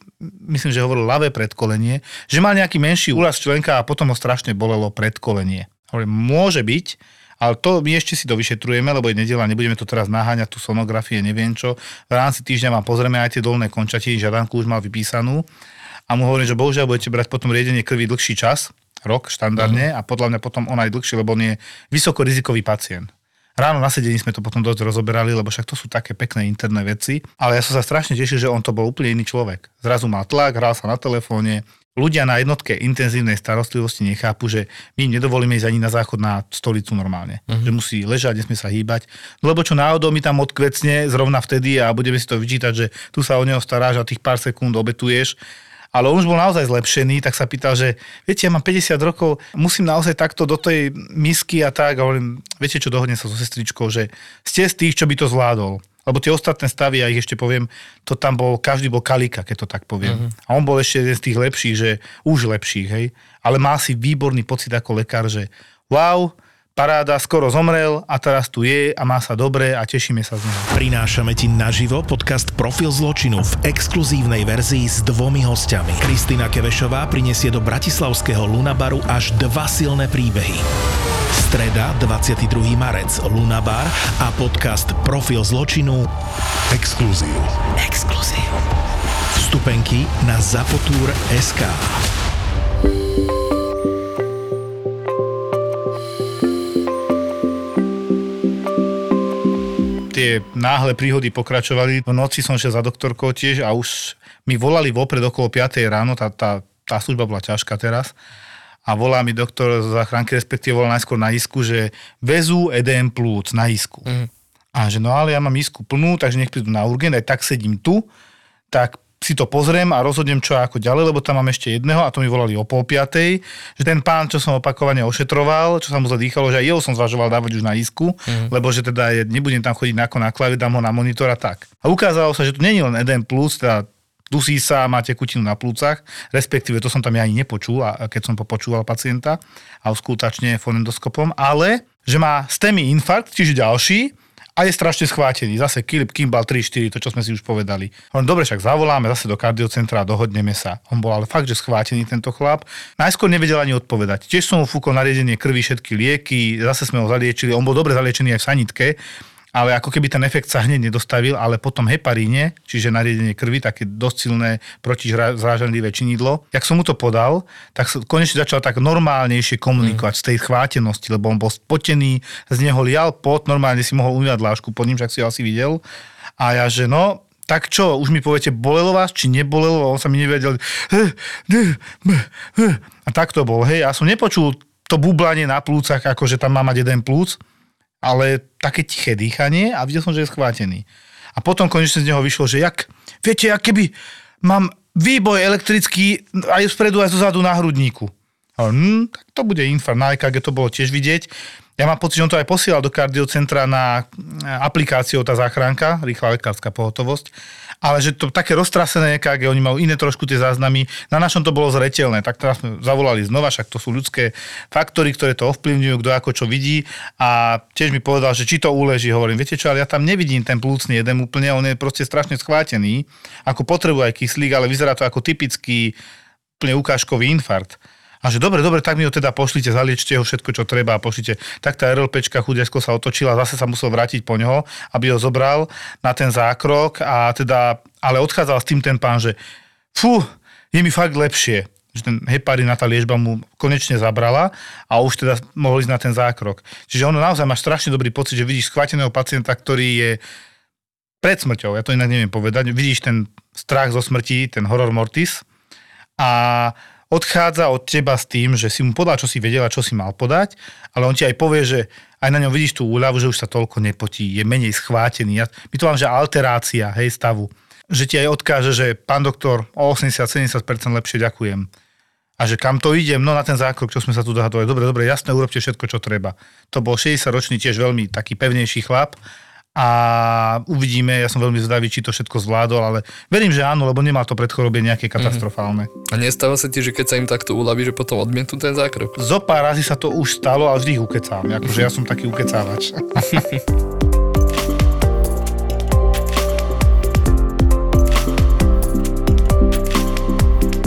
myslím, že hovoril ľavé predkolenie, že mal nejaký menší úraz členka a potom ho strašne bolelo predkolenie. Hovorím, môže byť, ale to my ešte si to vyšetrujeme, lebo je nedela, nebudeme to teraz naháňať, tu sonografie, neviem čo. V rámci týždňa vám pozrieme aj tie dolné končatiny, žiadanku už mal vypísanú. A mu hovorím, že bohužiaľ budete brať potom riedenie krvi dlhší čas, rok štandardne, mm. a podľa mňa potom on aj dlhší, lebo on je vysokorizikový pacient. Ráno na sedení sme to potom dosť rozoberali, lebo však to sú také pekné interné veci. Ale ja som sa strašne tešil, že on to bol úplne iný človek. Zrazu mal tlak, hral sa na telefóne, ľudia na jednotke intenzívnej starostlivosti nechápu, že my im nedovolíme ísť ani na záchod na stolicu normálne. Uh-huh. Že musí ležať, nesmie sa hýbať. Lebo čo náhodou mi tam odkvecne zrovna vtedy a budeme si to vyčítať, že tu sa o neho staráš a tých pár sekúnd obetuješ. Ale on už bol naozaj zlepšený, tak sa pýtal, že viete, ja mám 50 rokov, musím naozaj takto do tej misky a tak. A hovorím, viete čo, dohodne sa so sestričkou, že ste z tých, čo by to zvládol. Lebo tie ostatné stavy, ja ich ešte poviem, to tam bol, každý bol kalika, keď to tak poviem. Uh-huh. A on bol ešte jeden z tých lepších, že už lepších, hej. Ale má si výborný pocit ako lekár, že wow, paráda, skoro zomrel a teraz tu je a má sa dobre a tešíme sa z neho. Prinášame ti naživo podcast Profil zločinu v exkluzívnej verzii s dvomi hostiami. Kristýna Kevešová prinesie do bratislavského Lunabaru až dva silné príbehy. Streda, 22. marec, Lunabar a podcast Profil zločinu Exkluzív. Exkluzív. Vstupenky na Zapotur.sk Tie náhle príhody pokračovali. V noci som šiel za doktorkou tiež a už mi volali vopred okolo 5 ráno, tá, tá, tá služba bola ťažká teraz. A volá mi doktor z záchranky, respektíve volá najskôr na isku, že vezú EDM plúc na isku. Mm. A že no ale ja mám isku plnú, takže nech prídu na urgent, aj tak sedím tu, tak si to pozriem a rozhodnem, čo ako ďalej, lebo tam mám ešte jedného a to mi volali o pol piatej, že ten pán, čo som opakovane ošetroval, čo sa mu zadýchalo, že aj jeho som zvažoval dávať už na isku, mm. lebo že teda je, nebudem tam chodiť ako na klavie, dám ho na monitor a tak. A ukázalo sa, že tu není len jeden plus, teda dusí sa, má tekutinu na plúcach, respektíve to som tam ja ani nepočul, a keď som popočúval pacienta a skútačne fonendoskopom, ale že má STEMI infarkt, čiže ďalší, a je strašne schvátený. Zase Kilip Kimball 3-4, to čo sme si už povedali. On dobre, však zavoláme zase do kardiocentra a dohodneme sa. On bol ale fakt, že schvátený tento chlap. Najskôr nevedel ani odpovedať. Tiež som mu fúkol nariadenie krvi, všetky lieky, zase sme ho zaliečili. On bol dobre zaliečený aj v sanitke, ale ako keby ten efekt sa hneď nedostavil, ale potom heparíne, čiže nariadenie krvi, také dosť silné protizrážanlivé činidlo, jak som mu to podal, tak konečne začal tak normálnejšie komunikovať mm. z tej chvátenosti, lebo on bol spotený, z neho lial pot, normálne si mohol umývať lášku pod ním, však si ho asi videl. A ja, že no, tak čo, už mi poviete, bolelo vás, či nebolelo? On sa mi nevedel. A tak to bol, hej. Ja som nepočul to bublanie na plúcach, ako že tam má mať jeden plúc ale také tiché dýchanie a videl som, že je schvátený. A potom konečne z neho vyšlo, že jak, viete, jak keby mám výboj elektrický aj spredu, aj zozadu na hrudníku. A hm, tak to bude infarkt. Na EKG to bolo tiež vidieť. Ja mám pocit, že on to aj posielal do kardiocentra na aplikáciu tá záchranka, rýchla lekárska pohotovosť ale že to také roztrasené EKG, oni majú iné trošku tie záznamy, na našom to bolo zretelné, tak teraz sme zavolali znova, však to sú ľudské faktory, ktoré to ovplyvňujú, kto ako čo vidí. A tiež mi povedal, že či to uleží, hovorím, viete čo, ale ja tam nevidím ten plúcny jeden úplne, on je proste strašne schvátený, ako potrebuje aj kyslík, ale vyzerá to ako typický úplne ukážkový infarkt. A že dobre, dobre, tak mi ho teda pošlite, zaliečte ho všetko, čo treba a pošlite. Tak tá RLPčka chudiasko sa otočila, zase sa musel vrátiť po ňoho, aby ho zobral na ten zákrok a teda, ale odchádzal s tým ten pán, že fú, je mi fakt lepšie že ten heparin na tá liečba mu konečne zabrala a už teda mohol ísť na ten zákrok. Čiže ono naozaj máš strašne dobrý pocit, že vidíš schváteného pacienta, ktorý je pred smrťou, ja to inak neviem povedať, vidíš ten strach zo smrti, ten horror mortis a odchádza od teba s tým, že si mu podal, čo si vedel a čo si mal podať, ale on ti aj povie, že aj na ňom vidíš tú úľavu, že už sa toľko nepotí, je menej schvátený. Ja, my to mám, že alterácia, hej, stavu. Že ti aj odkáže, že pán doktor, o 80-70% lepšie ďakujem. A že kam to idem, no na ten zákrok, čo sme sa tu dohadovali. Dobre, dobre, jasne, urobte všetko, čo treba. To bol 60-ročný tiež veľmi taký pevnejší chlap a uvidíme, ja som veľmi zdavý, či to všetko zvládol, ale verím, že áno, lebo nemá to predchorobie nejaké mhm. katastrofálne. A nestáva sa ti, že keď sa im takto uľaví, že potom odmietnú ten zákrok? Zo pár razy sa to už stalo, ale vždy ich ukecám, akože ja som taký ukecávač. [laughs]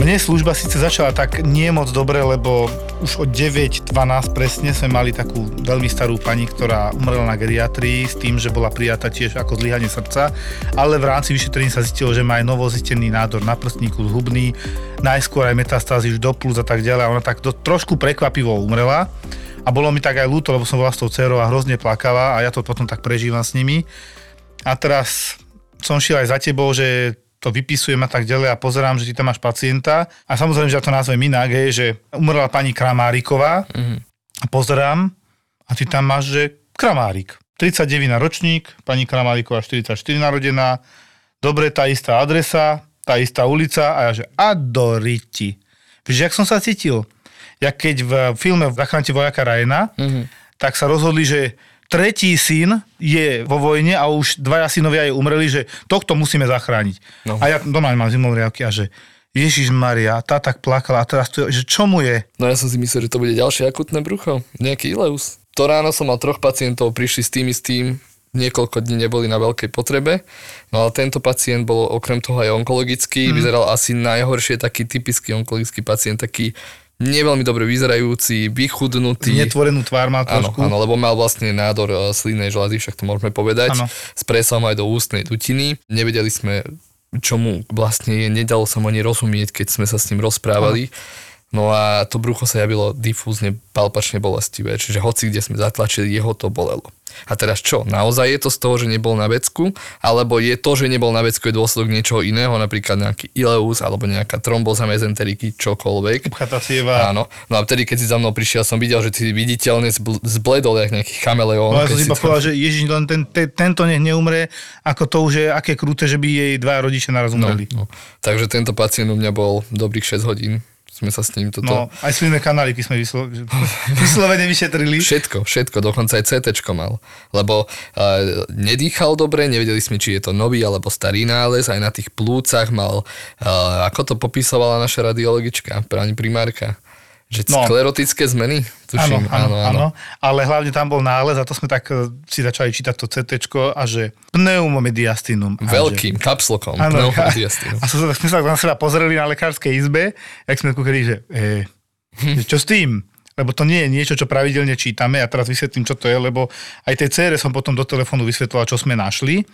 Mne služba síce začala tak nie moc dobre, lebo už od 9.12 presne sme mali takú veľmi starú pani, ktorá umrela na geriatrii s tým, že bola prijatá tiež ako zlyhanie srdca, ale v rámci vyšetrení sa zistilo, že má aj novozistený nádor na prstníku zhubný, najskôr aj metastázy už do plus a tak ďalej. Ona tak do, trošku prekvapivo umrela a bolo mi tak aj ľúto, lebo som bola s tou dcerou a hrozne plakala a ja to potom tak prežívam s nimi. A teraz som šiel aj za tebou, že to vypisujem a tak ďalej a pozerám, že ty tam máš pacienta a samozrejme, že ja to nazvem inak, je, že umrela pani Kramáriková mm-hmm. a pozerám a ty tam máš, že Kramárik. 39 na ročník, pani Kramáriková 44 narodená, dobre, tá istá adresa, tá istá ulica a ja že adoriti. Vieš, jak som sa cítil? Ja keď v filme Zachránte vojaka Rajena, mm-hmm. tak sa rozhodli, že tretí syn je vo vojne a už dvaja synovia jej umreli, že tohto musíme zachrániť. No. A ja doma mám zimové riavky a že Ježiš Maria, tá tak plakala a teraz to, že čo mu je? No ja som si myslel, že to bude ďalšie akutné brucho, nejaký ileus. To ráno som mal troch pacientov, prišli s tým istým, niekoľko dní neboli na veľkej potrebe, no ale tento pacient bol okrem toho aj onkologický, mm. vyzeral asi najhoršie, taký typický onkologický pacient, taký neveľmi dobre vyzerajúci, vychudnutý. Netvorenú tvár mal Áno, trošku. áno, lebo mal vlastne nádor eh, slínnej žľazy, však to môžeme povedať, Áno. s aj do ústnej dutiny. Nevedeli sme, čo mu vlastne je, nedalo sa mu ani rozumieť, keď sme sa s ním rozprávali. No a to brucho sa javilo difúzne, palpačne bolestivé, čiže hoci kde sme zatlačili, jeho to bolelo. A teraz čo? Naozaj je to z toho, že nebol na vecku? Alebo je to, že nebol na vecku je dôsledok niečoho iného, napríklad nejaký ileus alebo nejaká tromboza mezenteriky, čokoľvek? Upchatá sieva. Áno. No a vtedy, keď si za mnou prišiel, som videl, že ty viditeľne zbl- zbledol jak nejaký chameleón. No ja som si si iba povedal, že Ježiš, len ten, ten, tento nech neumre, ako to už je aké krúte, že by jej dva rodičia naraz No, no. Takže tento pacient u mňa bol dobrých 6 hodín. Sme sa s ním toto... No, aj slinné kanáliky sme vyslo, [laughs] vyslovene vyšetrili. Všetko, všetko, dokonca aj CT mal. Lebo uh, nedýchal dobre, nevedeli sme, či je to nový alebo starý nález, aj na tých plúcach mal, uh, ako to popisovala naša radiologička, pani primárka, že No. sklerotické zmeny, Áno, tuším, áno, áno, ale hlavne tam bol nález a to sme tak e, si začali čítať to CT a že pneumomediastinum. A Veľkým kapslokom, Že, áno, a, pneumodiastinom. a sme sme sa na seba pozreli na lekárskej izbe, jak sme kúkali, že, e, že čo s tým? Lebo to nie je niečo, čo pravidelne čítame. Ja teraz vysvetlím, čo to je, lebo aj tej cére som potom do telefónu vysvetlila, čo sme našli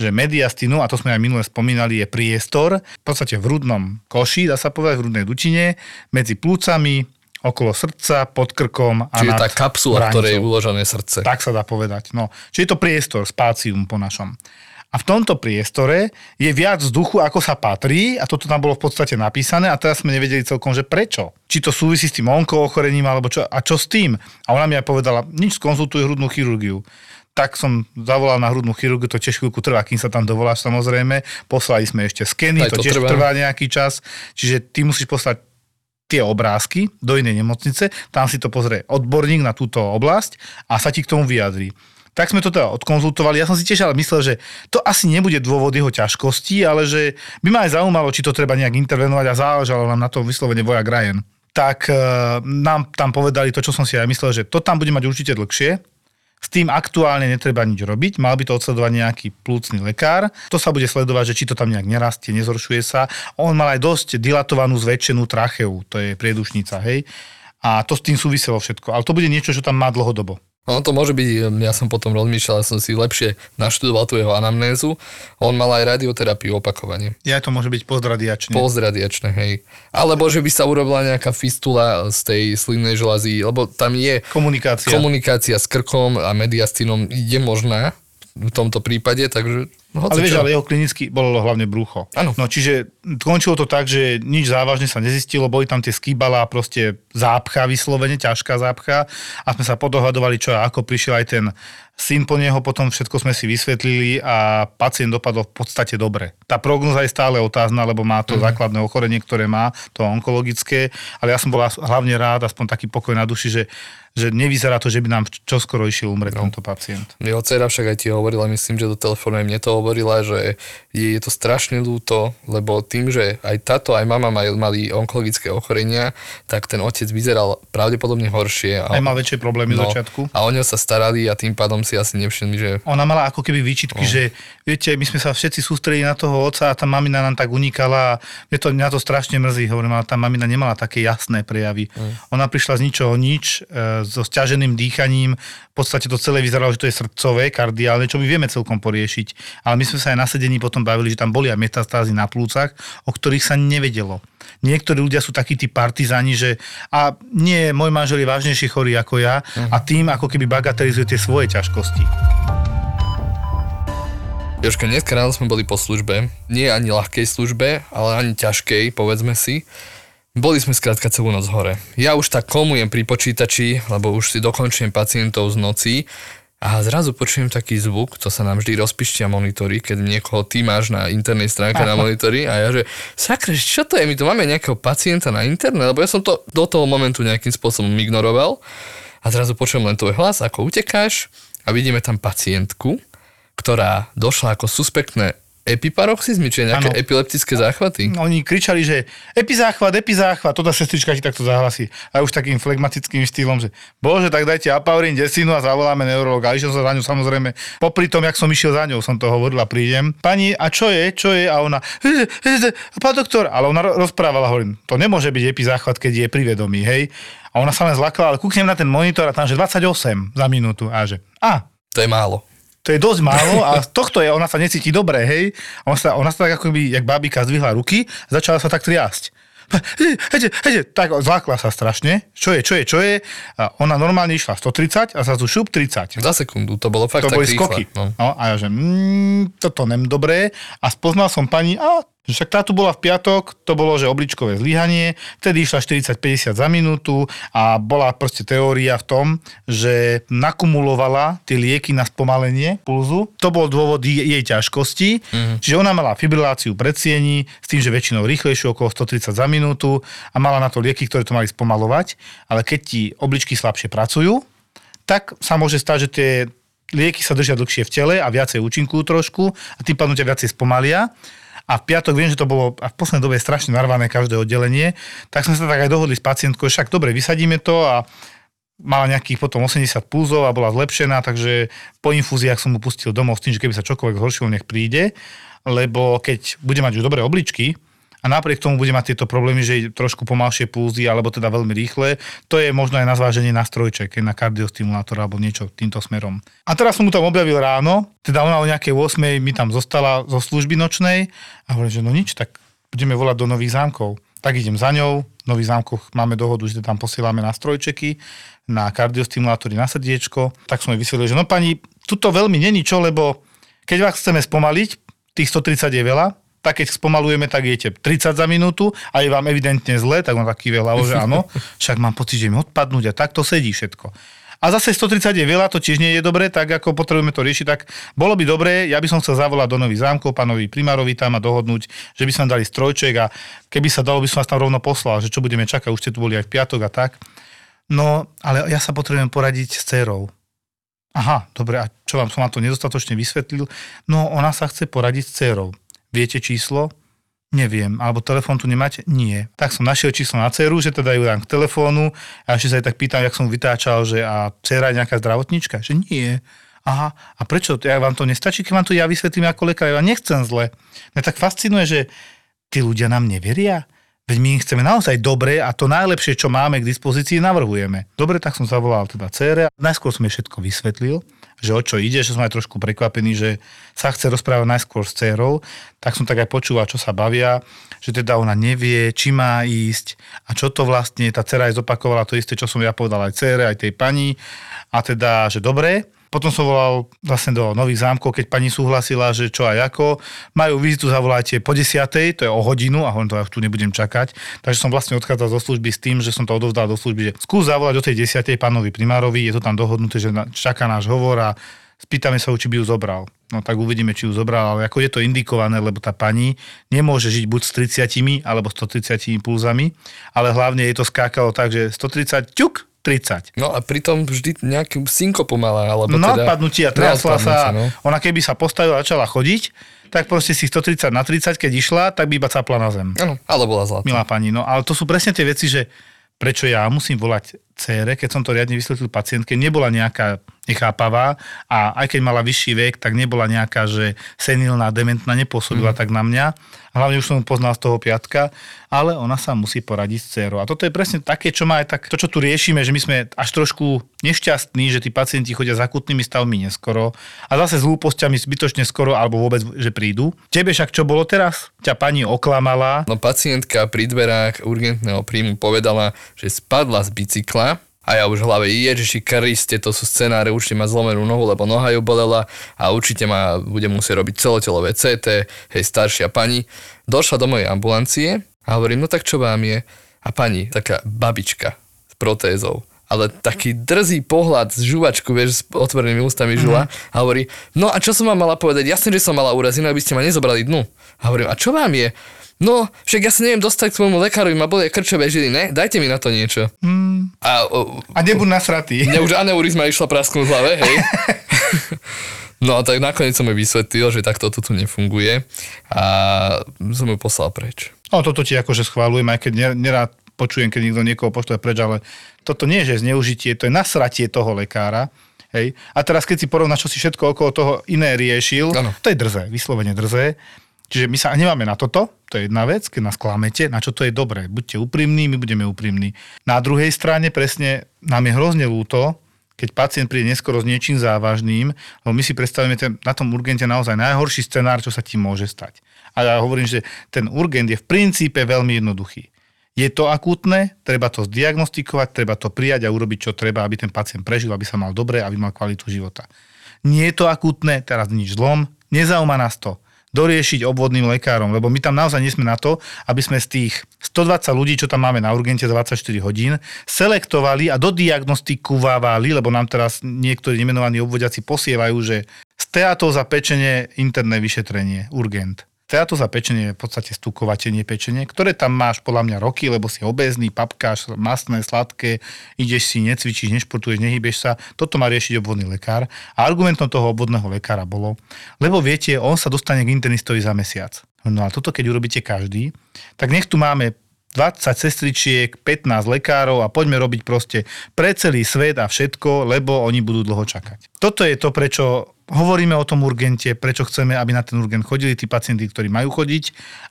že mediastinu, a to sme aj minule spomínali, je priestor, v podstate v hrudnom koši, dá sa povedať, v hrudnej dutine, medzi plúcami, okolo srdca, pod krkom a Čiže nad tá kapsula, v ktorej je uložené srdce. Tak sa dá povedať. No. Čiže je to priestor, spácium po našom. A v tomto priestore je viac vzduchu, ako sa patrí a toto tam bolo v podstate napísané a teraz sme nevedeli celkom, že prečo. Či to súvisí s tým onkoochorením alebo čo, a čo s tým. A ona mi aj povedala, nič, skonzultuj hrudnú chirurgiu. Tak som zavolal na hrudnú chirurgiu, to tiež chvíľku trvá, kým sa tam dovoláš samozrejme. Poslali sme ešte skeny, to, to tiež trvá. trvá nejaký čas. Čiže ty musíš poslať tie obrázky do inej nemocnice, tam si to pozrie odborník na túto oblasť a sa ti k tomu vyjadrí. Tak sme to teda odkonzultovali. Ja som si tiež ale myslel, že to asi nebude dôvod jeho ťažkosti, ale že by ma aj zaujímalo, či to treba nejak intervenovať a záležalo nám na to vyslovene vojak Ryan. Tak e, nám tam povedali to, čo som si aj myslel, že to tam bude mať určite dlhšie, s tým aktuálne netreba nič robiť, mal by to odsledovať nejaký plúcny lekár. To sa bude sledovať, že či to tam nejak nerastie, nezhoršuje sa. On mal aj dosť dilatovanú zväčšenú tracheu, to je priedušnica, hej. A to s tým súviselo všetko. Ale to bude niečo, čo tam má dlhodobo. Ono to môže byť, ja som potom rozmýšľal, ja som si lepšie naštudoval tú jeho anamnézu. On mal aj radioterapiu opakovane. Ja to môže byť. Pozradiačné, hej. Alebo že by sa urobila nejaká fistula z tej slinnej žľazy, lebo tam je Komunikácia. komunikácia s krkom a mediastinom je možná v tomto prípade, takže no, ale vieš, čo. ale jeho klinicky bolo hlavne brucho. Áno. No čiže končilo to tak, že nič závažne sa nezistilo, boli tam tie skýbala, proste zápcha vyslovene, ťažká zápcha a sme sa podohľadovali, čo a ako prišiel aj ten syn po neho, potom všetko sme si vysvetlili a pacient dopadol v podstate dobre. Tá prognoza je stále otázna, lebo má to mm. základné ochorenie, ktoré má, to onkologické, ale ja som bol hlavne rád, aspoň taký pokoj na duši, že, že nevyzerá to, že by nám čoskoro išiel umrieť no. tento pacient. Jeho dcera však aj ti hovorila, myslím, že do telefónu aj mne to hovorila, že jej je to strašne ľúto, lebo tým, že aj táto, aj mama mali, mali onkologické ochorenia, tak ten otec vyzeral pravdepodobne horšie. A, Aj mal väčšie problémy no, začiatku. A o ňo sa starali a tým pádom si asi nevšimli, že Ona mala ako keby výčitky, že viete, my sme sa všetci sústredili na toho otca a tá mamina nám tak unikala a mne to, mňa to strašne mrzí, hovorím, ale tá mamina nemala také jasné prejavy. Ona prišla z ničoho nič, e, so stiaženým dýchaním, v podstate to celé vyzeralo, že to je srdcové, kardiálne, čo my vieme celkom poriešiť. Ale my sme sa aj na sedení potom bavili, že tam boli aj metastázy na plúcach, o ktorých sa nevedelo. Niektorí ľudia sú takí tí partizáni, že a nie, môj manžel je vážnejšie chorý ako ja a tým ako keby bagatelizuje tie svoje ťažkosti. Jožka, dneska ráno sme boli po službe, nie ani ľahkej službe, ale ani ťažkej, povedzme si. Boli sme skrátka celú noc hore. Ja už tak komujem pri počítači, lebo už si dokončujem pacientov z noci a zrazu počujem taký zvuk, to sa nám vždy rozpišťia monitory, keď niekoho ty máš na internej stránke na [laughs] monitori a ja že, sakra, čo to je, my tu máme nejakého pacienta na interne, lebo ja som to do toho momentu nejakým spôsobom ignoroval a zrazu počujem len tvoj hlas, ako utekáš a vidíme tam pacientku, ktorá došla ako suspektné epiparoxizmy, čiže nejaké Áno. epileptické záchvaty. Oni kričali, že epizáchvat, epizáchvat, to tá sestrička ti takto zahlasí. A už takým flegmatickým štýlom, že bože, tak dajte apaurín, desinu a zavoláme neurologa. A išiel som za ňou samozrejme. Popri tom, jak som išiel za ňou, som to hovoril a prídem. Pani, a čo je, čo je? A ona, pán doktor, ale ona ro- rozprávala, hovorím, to nemôže byť epizáchvat, keď je pri vedomí, hej. A ona sa len zlakla, ale kúknem na ten monitor a tam, že 28 za minútu. A že, a, To je málo. to je dosť málo a tohto je, ona sa necíti dobre, hej. A Ona sa, ona sa tak ako by, jak bábika zdvihla ruky a začala sa tak triasť. Hejte, hejte, tak zlákla sa strašne. Čo je, čo je, čo je? A ona normálne išla 130 a zrazu šup 30. Za sekundu, to bolo fakt To tak boli rýchle. skoky. No. No, a ja že, mm, toto nem dobré. A spoznal som pani, a však tá tu bola v piatok, to bolo, že obličkové zlyhanie, vtedy išla 40-50 za minútu a bola proste teória v tom, že nakumulovala tie lieky na spomalenie pulzu. To bol dôvod jej, ťažkosti, mm-hmm. čiže ona mala fibriláciu predsiení s tým, že väčšinou rýchlejšie, okolo 130 za minútu a mala na to lieky, ktoré to mali spomalovať, ale keď ti obličky slabšie pracujú, tak sa môže stať, že tie lieky sa držia dlhšie v tele a viacej účinkujú trošku a tým pádom ťa viacej spomalia. A v piatok viem, že to bolo a v poslednej dobe strašne narvané každé oddelenie, tak sme sa tak aj dohodli s pacientkou, však dobre, vysadíme to a mala nejakých potom 80 pulzov a bola zlepšená, takže po infúziách som mu pustil domov s tým, že keby sa čokoľvek zhoršilo, nech príde, lebo keď bude mať už dobré obličky, a napriek tomu bude mať tieto problémy, že trošku pomalšie pulzy, alebo teda veľmi rýchle, to je možno aj na zváženie na strojček, na kardiostimulátor alebo niečo týmto smerom. A teraz som mu tam objavil ráno, teda ona o nejakej 8 mi tam zostala zo služby nočnej a hovorím, že no nič, tak budeme volať do nových zámkov. Tak idem za ňou, v nových zámkoch máme dohodu, že tam posielame na strojčeky, na kardiostimulátory na srdiečko. Tak som jej vysvetlil, že no pani, tuto veľmi není čo, lebo keď vás chceme spomaliť, tých 130 je veľa, tak keď spomalujeme, tak jete 30 za minútu a je vám evidentne zle, tak on taký veľa, že áno, však mám pocit, že mi odpadnúť a tak to sedí všetko. A zase 130 je veľa, to tiež nie je dobre, tak ako potrebujeme to riešiť, tak bolo by dobré, ja by som chcel zavolať do nových zámkov, pánovi primárovi tam a dohodnúť, že by sme dali strojček a keby sa dalo, by som vás tam rovno poslal, že čo budeme čakať, už ste tu boli aj v piatok a tak. No, ale ja sa potrebujem poradiť s dcerou. Aha, dobre, a čo vám som vám to nedostatočne vysvetlil? No, ona sa chce poradiť s dcerou. Viete číslo? Neviem. Alebo telefón tu nemáte? Nie. Tak som našiel číslo na dceru, že teda ju dám k telefónu a ešte sa jej tak pýtam, jak som vytáčal, že a dcera je nejaká zdravotníčka? Že nie. Aha, a prečo? Ja vám to nestačí, keď vám to ja vysvetlím ako lekár? Ja nechcem zle. Mňa tak fascinuje, že tí ľudia nám neveria. Veď my im chceme naozaj dobre a to najlepšie, čo máme k dispozícii, navrhujeme. Dobre, tak som zavolal teda cére. Najskôr som jej všetko vysvetlil, že o čo ide, že som aj trošku prekvapený, že sa chce rozprávať najskôr s dcerou, tak som tak aj počúval, čo sa bavia, že teda ona nevie, či má ísť a čo to vlastne, tá dcera aj zopakovala to isté, čo som ja povedal aj cére, aj tej pani. A teda, že dobre, potom som volal vlastne do nových zámkov, keď pani súhlasila, že čo aj ako. Majú vizitu, zavolajte po 10. to je o hodinu a hovorím, to ja tu nebudem čakať. Takže som vlastne odchádzal zo služby s tým, že som to odovzdal do služby, že skús zavolať do tej 10. pánovi primárovi, je to tam dohodnuté, že čaká náš hovor a spýtame sa ho, či by ju zobral. No tak uvidíme, či ju zobral, ale ako je to indikované, lebo tá pani nemôže žiť buď s 30 alebo 130 pulzami, ale hlavne jej to skákalo tak, že 130 ťuk, 30. No a pritom vždy nejakú synkopu mala, alebo No teda... odpadnutie a Na triasla sa. no. Ona keby sa postavila a začala chodiť, tak proste si 130 na 30, keď išla, tak by iba capla na zem. Áno, ale bola zlatá. Milá pani, no ale to sú presne tie veci, že prečo ja musím volať cére, keď som to riadne vysvetlil pacientke, nebola nejaká nechápavá a aj keď mala vyšší vek, tak nebola nejaká, že senilná, dementná, nepôsobila mm. tak na mňa. Hlavne už som ju poznal z toho piatka, ale ona sa musí poradiť s dcerou. A toto je presne také, čo má aj tak, to, čo tu riešime, že my sme až trošku nešťastní, že tí pacienti chodia s akutnými stavmi neskoro a zase s hlúpostiami zbytočne skoro alebo vôbec, že prídu. Tebe však čo bolo teraz? Ťa pani oklamala, No pacientka pri dverách urgentného príjmu povedala, že spadla z bicykla a ja už v hlave, Ježiši Kriste, to sú scenáre, určite má zlomenú nohu, lebo noha ju bolela a určite ma bude musieť robiť celotelové CT, hej, staršia pani. Došla do mojej ambulancie a hovorím, no tak čo vám je? A pani, taká babička s protézou, ale taký drzý pohľad z žuvačku, vieš, s otvorenými ústami žula a hovorí, no a čo som vám mala povedať? Jasne, že som mala úraz, inak by ste ma nezobrali dnu. A hovorím, a čo vám je? No, však ja sa neviem dostať k svojmu lekárovi, ma boli krčové žily, ne? Dajte mi na to niečo. A o, a nebuď nasratý. mne už aneurizma išla prasknúť hlave, hej. [laughs] No a tak nakoniec som mi vysvetlil, že takto to tu nefunguje a som ju poslal preč. No toto ti akože schválujem, aj keď ner- nerád počujem, keď niekto niekoho pošle preč, ale toto nie je že zneužitie, to je nasratie toho lekára. Hej. A teraz keď si porovnáš, čo si všetko okolo toho iné riešil, Áno. to je drzé, vyslovene drzé. Čiže my sa nemáme na toto, to je jedna vec, keď nás klamete, na čo to je dobré. Buďte úprimní, my budeme úprimní. Na druhej strane presne nám je hrozne ľúto, keď pacient príde neskoro s niečím závažným, lebo my si predstavíme ten, na tom urgente naozaj najhorší scenár, čo sa ti môže stať. A ja hovorím, že ten urgent je v princípe veľmi jednoduchý. Je to akútne, treba to zdiagnostikovať, treba to prijať a urobiť, čo treba, aby ten pacient prežil, aby sa mal dobre, aby mal kvalitu života. Nie je to akútne, teraz nič zlom, nezaujíma nás to doriešiť obvodným lekárom, lebo my tam naozaj nie sme na to, aby sme z tých 120 ľudí, čo tam máme na urgente za 24 hodín, selektovali a dodiagnostikovávali, lebo nám teraz niektorí nemenovaní obvodiaci posievajú, že steatóza pečenie, interné vyšetrenie, urgent. Steatóza pečenie je v podstate stúkovatenie pečenie, ktoré tam máš podľa mňa roky, lebo si obézny, papkáš, mastné, sladké, ideš si, necvičíš, nešportuješ, nehybeš sa. Toto má riešiť obvodný lekár. A argumentom toho obvodného lekára bolo, lebo viete, on sa dostane k internistovi za mesiac. No a toto keď urobíte každý, tak nech tu máme 20 sestričiek, 15 lekárov a poďme robiť proste pre celý svet a všetko, lebo oni budú dlho čakať. Toto je to, prečo hovoríme o tom urgente, prečo chceme, aby na ten urgent chodili tí pacienti, ktorí majú chodiť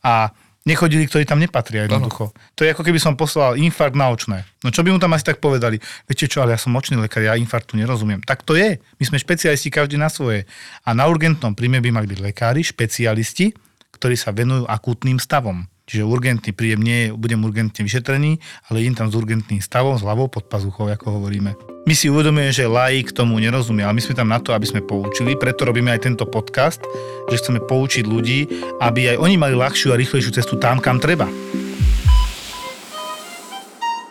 a nechodili, ktorí tam nepatria jednoducho. To je ako keby som poslal infarkt na očné. No čo by mu tam asi tak povedali? Viete čo, ale ja som očný lekár, ja infarktu nerozumiem. Tak to je. My sme špecialisti každý na svoje. A na urgentnom príjme by mali byť lekári, špecialisti, ktorí sa venujú akútnym stavom. Čiže urgentný príjem nie je, budem urgentne vyšetrený, ale idem tam s urgentným stavom, s hlavou pod pazuchou, ako hovoríme. My si uvedomujeme, že laik tomu nerozumie, ale my sme tam na to, aby sme poučili, preto robíme aj tento podcast, že chceme poučiť ľudí, aby aj oni mali ľahšiu a rýchlejšiu cestu tam, kam treba.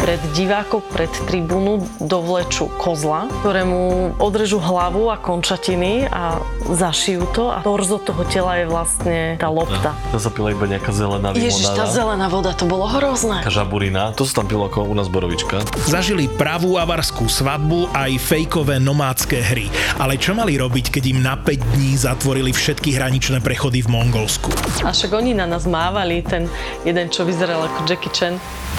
Pred divákov, pred tribúnu dovlečú kozla, ktorému odrežú hlavu a končatiny a zašijú to a torzo toho tela je vlastne tá lopta. To sa pila iba nejaká zelená Ježiš, tá limonáda. zelená voda, to bolo hrozné. Taká žaburina, to sa tam pilo ako u nás borovička. Zažili pravú avarskú svadbu aj fejkové nomádske hry. Ale čo mali robiť, keď im na 5 dní zatvorili všetky hraničné prechody v Mongolsku? A však oni na nás mávali, ten jeden, čo vyzeral ako Jackie Chan.